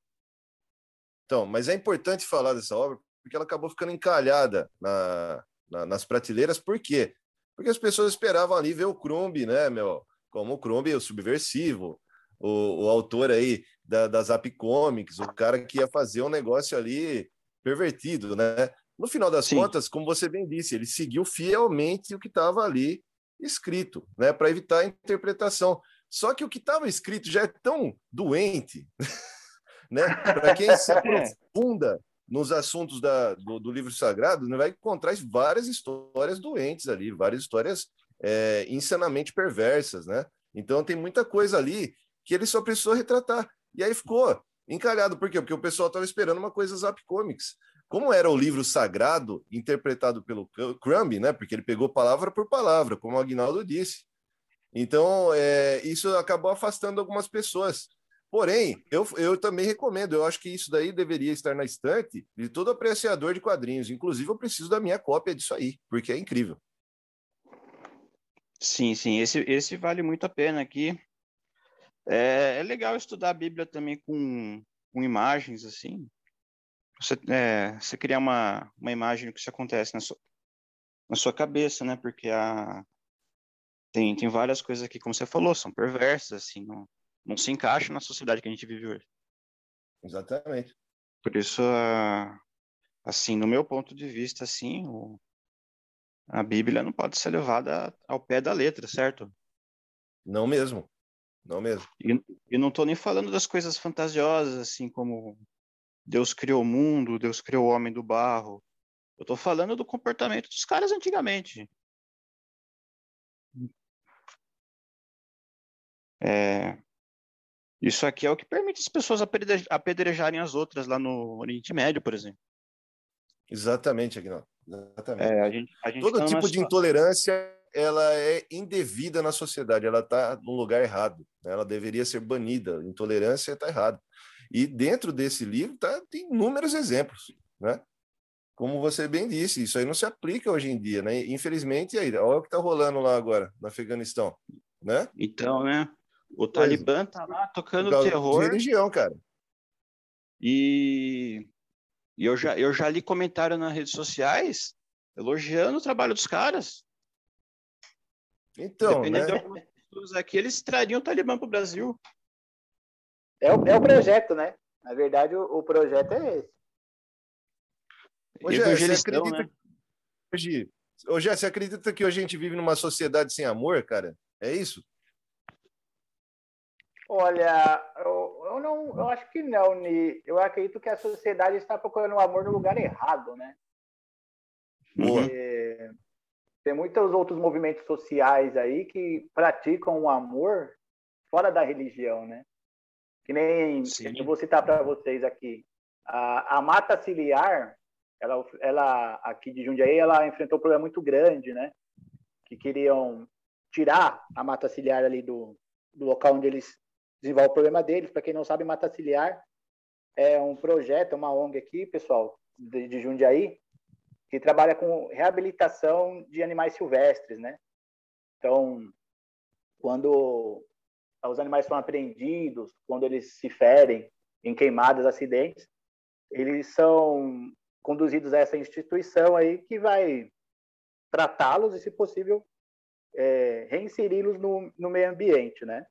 Então, mas é importante falar dessa obra porque ela acabou ficando encalhada na, na, nas prateleiras. Por quê? Porque as pessoas esperavam ali ver o Crumb, né, meu? Como o Crumb, o subversivo, o, o autor aí da, da Zap Comics, o cara que ia fazer um negócio ali pervertido, né? No final das Sim. contas, como você bem disse, ele seguiu fielmente o que estava ali escrito, né, para evitar a interpretação. Só que o que estava escrito já é tão doente, né? Para quem se aprofunda nos assuntos da, do, do, livro sagrado, né, vai encontrar várias histórias doentes ali, várias histórias é, insanamente perversas, né? Então tem muita coisa ali que ele só precisou retratar. E aí ficou encalhado. Por quê? Porque o pessoal estava esperando uma coisa Zap Comics. Como era o livro sagrado, interpretado pelo Crumb, né? Porque ele pegou palavra por palavra, como o Agnaldo disse. Então, é, isso acabou afastando algumas pessoas. Porém, eu, eu também recomendo, eu acho que isso daí deveria estar na estante de todo apreciador de quadrinhos. Inclusive, eu preciso da minha cópia disso aí, porque é incrível. Sim, sim, esse, esse vale muito a pena aqui. É, é legal estudar a Bíblia também com, com imagens, assim. Você, é, você criar uma, uma imagem do que isso acontece na sua, na sua cabeça, né? Porque a, tem, tem várias coisas aqui, como você falou, são perversas, assim, não, não se encaixam na sociedade que a gente vive hoje. Exatamente. Por isso, assim, no meu ponto de vista, assim, o, a Bíblia não pode ser levada ao pé da letra, certo? Não mesmo. Não mesmo. E, e não estou nem falando das coisas fantasiosas, assim como Deus criou o mundo, Deus criou o homem do barro. Eu estou falando do comportamento dos caras antigamente. É, isso aqui é o que permite as pessoas apedrejarem as outras lá no Oriente Médio, por exemplo. Exatamente, Aguinaldo. Exatamente. É, a gente, a gente Todo tipo de intolerância ela é indevida na sociedade, ela está no lugar errado, né? ela deveria ser banida, intolerância está errado. E dentro desse livro tá, tem inúmeros exemplos, né? Como você bem disse, isso aí não se aplica hoje em dia, né? Infelizmente, aí, olha o que está rolando lá agora, no Afeganistão, né? Então, né? O Talibã tá lá tocando terror. De religião, cara. E, e eu, já, eu já li comentário nas redes sociais elogiando o trabalho dos caras. Então, Dependendo né? de algumas pessoas aqui, eles trariam o Talibã para o Brasil. É o, é o projeto, né? Na verdade, o, o projeto é esse. Hoje, você acredita né? hoje, hoje, você acredita que hoje a gente vive numa sociedade sem amor, cara? É isso? Olha, eu, eu não, eu acho que não, Ni. Eu acredito que a sociedade está procurando o amor no lugar errado, né? Boa. E, tem muitos outros movimentos sociais aí que praticam o amor fora da religião, né? Que nem Sim. eu vou citar para vocês aqui. A, a, mata ciliar, ela, ela aqui de Jundiaí, ela enfrentou um problema muito grande, né? Que queriam tirar a mata ciliar ali do, do local onde eles desenvolvem o problema deles. Para quem não sabe, mata ciliar é um projeto, uma ONG aqui, pessoal, de, de Jundiaí, que trabalha com reabilitação de animais silvestres, né? Então, quando os animais são apreendidos, quando eles se ferem em queimadas, acidentes, eles são conduzidos a essa instituição aí que vai tratá-los e, se possível, é, reinseri-los no, no meio ambiente, né?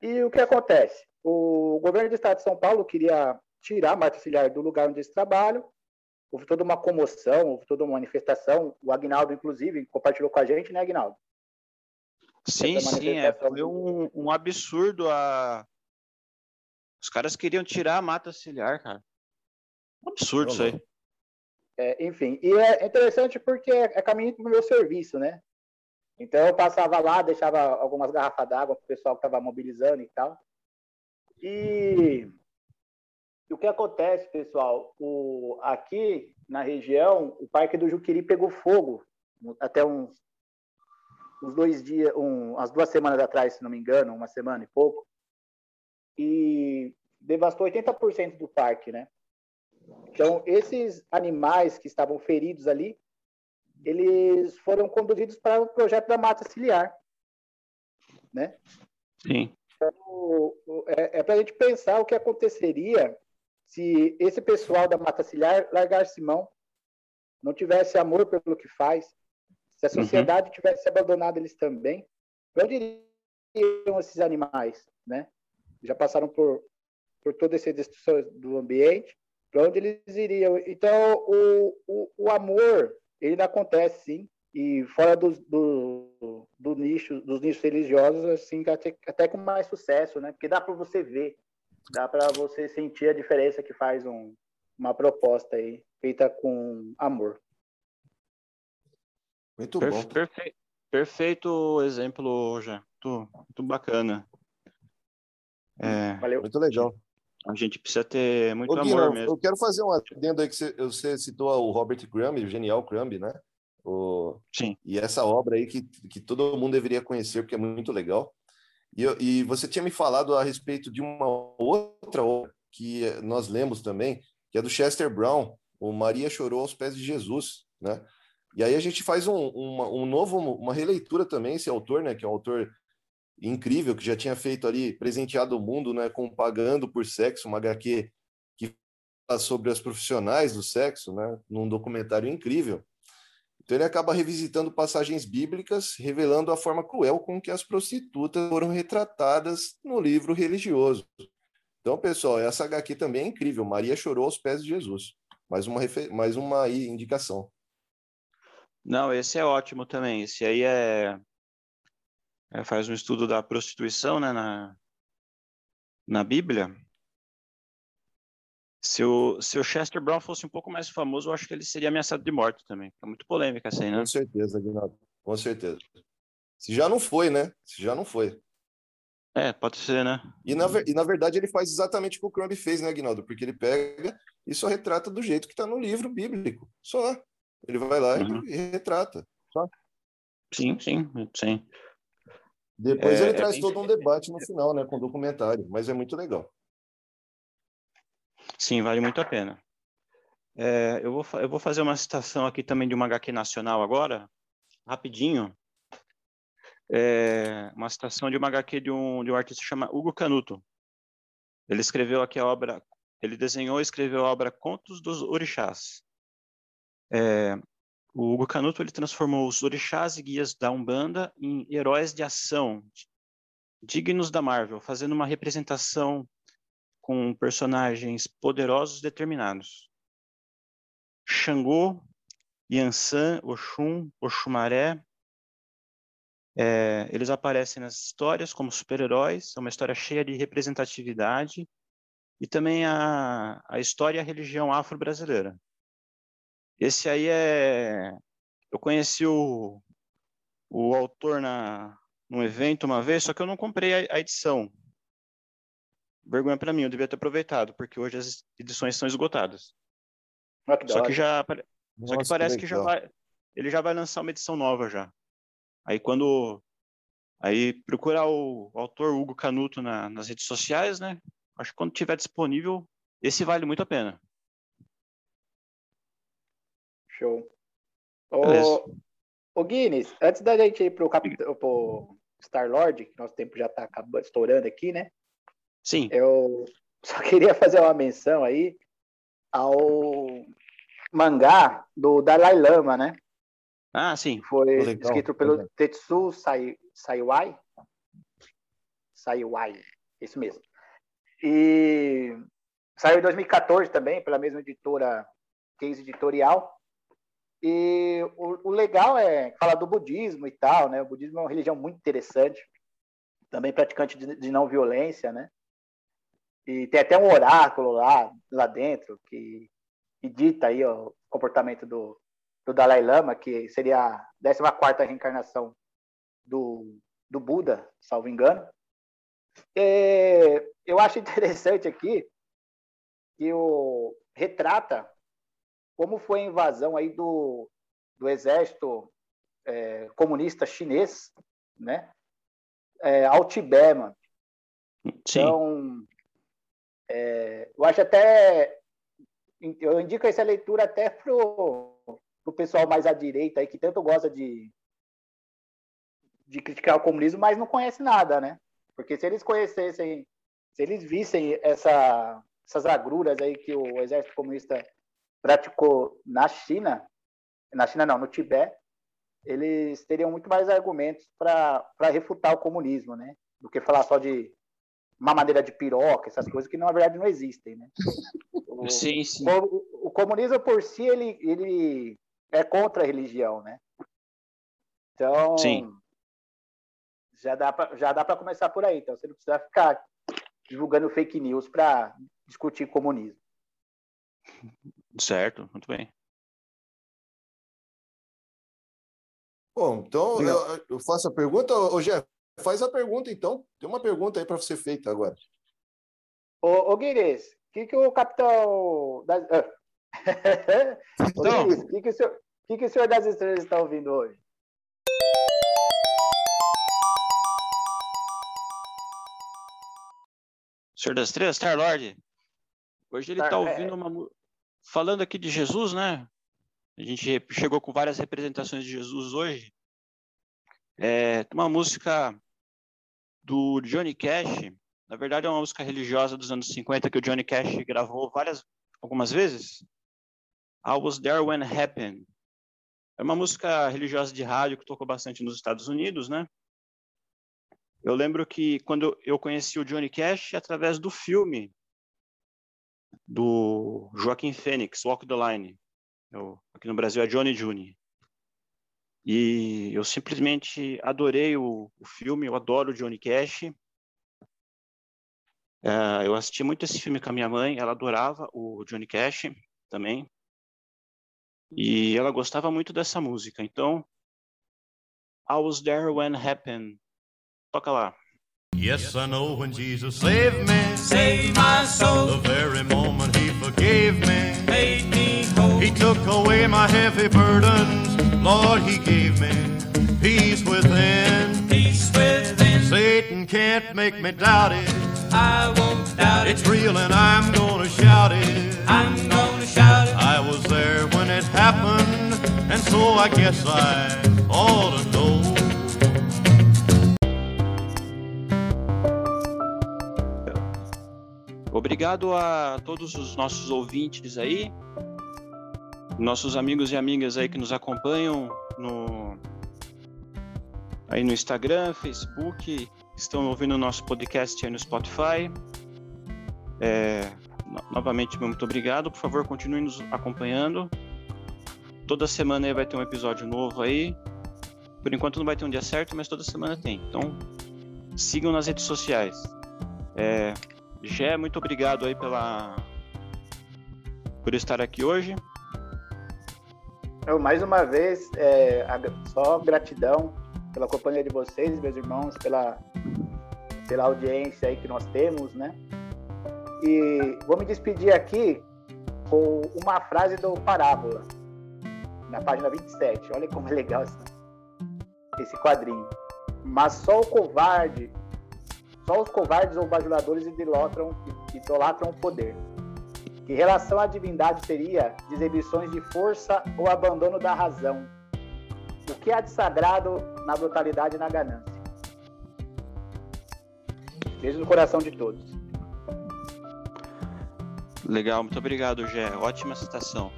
E o que acontece? O governo do estado de São Paulo queria tirar a Marta Ciliar do lugar onde eles trabalham, houve toda uma comoção, houve toda uma manifestação, o Agnaldo, inclusive, compartilhou com a gente, né, Agnaldo? Sim, sim, é, foi um, um absurdo a... Os caras queriam tirar a mata ciliar, cara. Um absurdo isso aí. É, enfim, e é interessante porque é caminho para o meu serviço, né? Então eu passava lá, deixava algumas garrafas d'água para o pessoal que estava mobilizando e tal. E, e, o que acontece, pessoal? O, aqui na região, o Parque do Juquiri pegou fogo até uns, uns dois dias, um, umas duas semanas atrás, se não me engano, uma semana e pouco. E devastou 80% do parque, né? Então, esses animais que estavam feridos ali, eles foram conduzidos para o projeto da mata ciliar, né? Sim. Então, é, é para a gente pensar o que aconteceria se esse pessoal da mata ciliar largasse mão, não tivesse amor pelo que faz, se a uhum. sociedade uhum. tivesse abandonado eles também, para onde iriam esses animais, né? Já passaram por, por toda essa destruição do ambiente, para onde eles iriam? Então, o, o, o amor ele acontece sim e fora do, do, do, nicho, dos nichos religiosos, assim, até, até com mais sucesso, né? Porque dá para você ver, dá para você sentir a diferença que faz um, uma proposta aí, feita com amor. Muito bom. Perfe perfeito exemplo, já. Muito, muito bacana. É, Valeu. Muito legal. A gente precisa ter muito Ô, amor mesmo. Eu quero fazer um adendo aí que você, você citou o Robert Crumb, o genial Crumb, né? O... Sim. E essa obra aí que, que todo mundo deveria conhecer, porque é muito legal. E, e você tinha me falado a respeito de uma outra obra que nós lemos também, que é do Chester Brown, o Maria Chorou aos Pés de Jesus, né? E aí a gente faz um, uma, um novo, uma releitura também, esse autor, né, que é um autor incrível, que já tinha feito ali, presenteado o mundo, né, com Pagando por Sexo, uma HQ que fala sobre as profissionais do sexo, né, num documentário incrível. Então ele acaba revisitando passagens bíblicas, revelando a forma cruel com que as prostitutas foram retratadas no livro religioso. Então, pessoal, essa HQ também é incrível. Maria chorou aos pés de Jesus. Mais uma, mais uma indicação. Não, esse é ótimo também. Esse aí é é, faz um estudo da prostituição né, na, na Bíblia. Se o, se o Chester Brown fosse um pouco mais famoso, eu acho que ele seria ameaçado de morte também. É muito polêmica essa aí, né? Com certeza, Aguinaldo. Com certeza. Se já não foi, né? Se já não foi. É, pode ser, né? E na, e na verdade ele faz exatamente o que o Crumb fez, né, Aguinaldo? Porque ele pega e só retrata do jeito que está no livro bíblico. Só. Ele vai lá uhum. e retrata. Só. Sim, sim, sim. Depois é, ele é traz todo um debate no final, né, com documentário, mas é muito legal. Sim, vale muito a pena. É, eu, vou, eu vou fazer uma citação aqui também de uma HQ nacional agora, rapidinho. É, uma citação de uma HQ de um, de um artista chamado Hugo Canuto. Ele escreveu aqui a obra, ele desenhou e escreveu a obra Contos dos Orixás. É, o Hugo Canuto ele transformou os orixás e guias da Umbanda em heróis de ação, dignos da Marvel, fazendo uma representação com personagens poderosos determinados. Xangô, Yansan, Oxum, Oxumaré, é, eles aparecem nas histórias como super-heróis, é uma história cheia de representatividade, e também a, a história e a religião afro-brasileira. Esse aí é. Eu conheci o, o autor na, num evento uma vez, só que eu não comprei a, a edição. Vergonha para mim, eu devia ter aproveitado, porque hoje as edições são esgotadas. Ah, que só que já. Nossa, só que parece que, que já vai. Ele já vai lançar uma edição nova já. Aí quando. Aí procurar o, o autor Hugo Canuto na, nas redes sociais, né? Acho que quando tiver disponível, esse vale muito a pena. Show. Ô, ô Guinness, antes da gente ir pro, capitão, pro Star-Lord, que nosso tempo já está acabando, estourando aqui, né? Sim. Eu só queria fazer uma menção aí ao mangá do Dalai Lama, né? Ah, sim. Foi Legal, escrito pelo legal. Tetsu Sai, Saiwai. Saiwai, isso mesmo. E saiu em 2014 também, pela mesma editora Case Editorial. E o, o legal é falar do budismo e tal, né? O budismo é uma religião muito interessante, também praticante de, de não violência, né? E tem até um oráculo lá, lá dentro que, que dita aí ó, o comportamento do, do Dalai Lama, que seria a 14 reencarnação do, do Buda, salvo engano. É, eu acho interessante aqui que o retrata como foi a invasão aí do, do exército é, comunista chinês, né, é, ao Tibete, mano. Sim. Então, é, eu acho até, eu indico essa leitura até pro, pro pessoal mais à direita aí que tanto gosta de de criticar o comunismo, mas não conhece nada, né? Porque se eles conhecessem, se eles vissem essa, essas agruras aí que o exército comunista praticou na China, na China não, no Tibete, eles teriam muito mais argumentos para refutar o comunismo, né? Do que falar só de uma maneira de piroca, essas coisas que na verdade não existem, né? O, Sim, sim. o, o comunismo por si ele, ele é contra a religião, né? Então Sim. já dá pra, já dá para começar por aí. Então você não precisa ficar divulgando fake news para discutir comunismo. Certo, muito bem. Bom, então eu, eu faço a pergunta, ô Jeff, faz a pergunta então. Tem uma pergunta aí para ser feita agora. Ô, ô Guires, o que, que o capitão. Das... Ah. Então. O que, que, o senhor, que, que o senhor das estrelas está ouvindo hoje? Senhor das Estrelas, Star-Lord. Hoje ele Star- está ouvindo uma. Falando aqui de Jesus, né? A gente chegou com várias representações de Jesus hoje. É, uma música do Johnny Cash. Na verdade, é uma música religiosa dos anos 50 que o Johnny Cash gravou várias, algumas vezes. I Was There When It Happened. É uma música religiosa de rádio que tocou bastante nos Estados Unidos, né? Eu lembro que quando eu conheci o Johnny Cash através do filme do Joaquim Fênix, Walk the Line. Eu- aqui no Brasil é Johnny Jr. E eu simplesmente adorei o, o filme, eu adoro o Johnny Cash. É, eu assisti muito esse filme com a minha mãe, ela adorava o Johnny Cash também. E ela gostava muito dessa música. Então, I Was There When Happened. Toca lá. Yes, I know when Jesus saved me, Save my soul, the very moment he forgave me, made me whole. he took away my heavy burdens. Lord, he gave me peace within. Peace within, Satan can't make me doubt it. I won't doubt it. It's real and I'm gonna shout it. I'm gonna shout it. I was there when it happened, and so I guess I ought to know. Obrigado a todos os nossos ouvintes aí, nossos amigos e amigas aí que nos acompanham no aí no Instagram, Facebook, estão ouvindo o nosso podcast aí no Spotify. É, no- novamente, muito obrigado. Por favor, continue nos acompanhando. Toda semana aí vai ter um episódio novo aí. Por enquanto não vai ter um dia certo, mas toda semana tem. Então, sigam nas redes sociais. É, Gé, muito obrigado aí pela por estar aqui hoje. Eu, mais uma vez, é, só gratidão pela companhia de vocês, meus irmãos, pela, pela audiência aí que nós temos, né? E vou me despedir aqui com uma frase do Parábola, na página 27. Olha como é legal essa, esse quadrinho. Mas só o covarde, só os covardes ou bajuladores idolatram, idolatram o poder. Que relação a divindade teria de exibições de força ou abandono da razão? O que há de sagrado na brutalidade e na ganância? Beijo no coração de todos. Legal, muito obrigado, Gé. Ótima citação.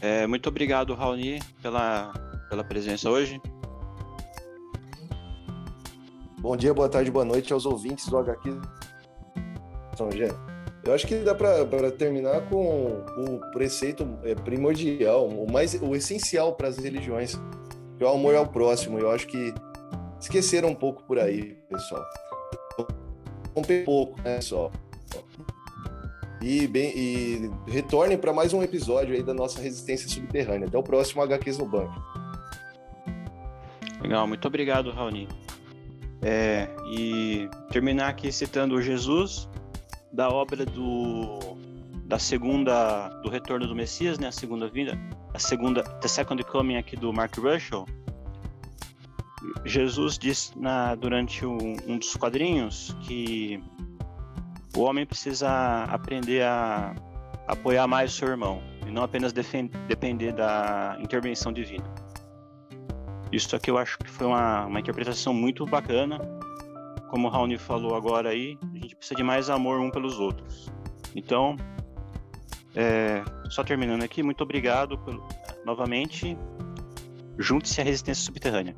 É, muito obrigado, Raoni, pela, pela presença hoje. Bom dia, boa tarde, boa noite aos ouvintes do HQ São Gé. Eu acho que dá para terminar com o preceito é, primordial, o mais, o essencial para as religiões, que é o amor ao próximo. Eu acho que esqueceram um pouco por aí, pessoal. Um pouco, né, pessoal? E, bem, e retornem para mais um episódio aí da nossa resistência subterrânea. Até o próximo HQs no Banco. Legal, muito obrigado, Raoni. É, e terminar aqui citando Jesus da obra do da segunda do retorno do Messias, né, a segunda vinda, a segunda The Second Coming aqui do Mark Russell. Jesus diz na durante um, um dos quadrinhos que o homem precisa aprender a apoiar mais o seu irmão e não apenas depender da intervenção divina. Isso aqui eu acho que foi uma, uma interpretação muito bacana. Como o Raoni falou agora aí, a gente precisa de mais amor um pelos outros. Então, é, só terminando aqui, muito obrigado pelo, novamente. Junte-se à resistência subterrânea.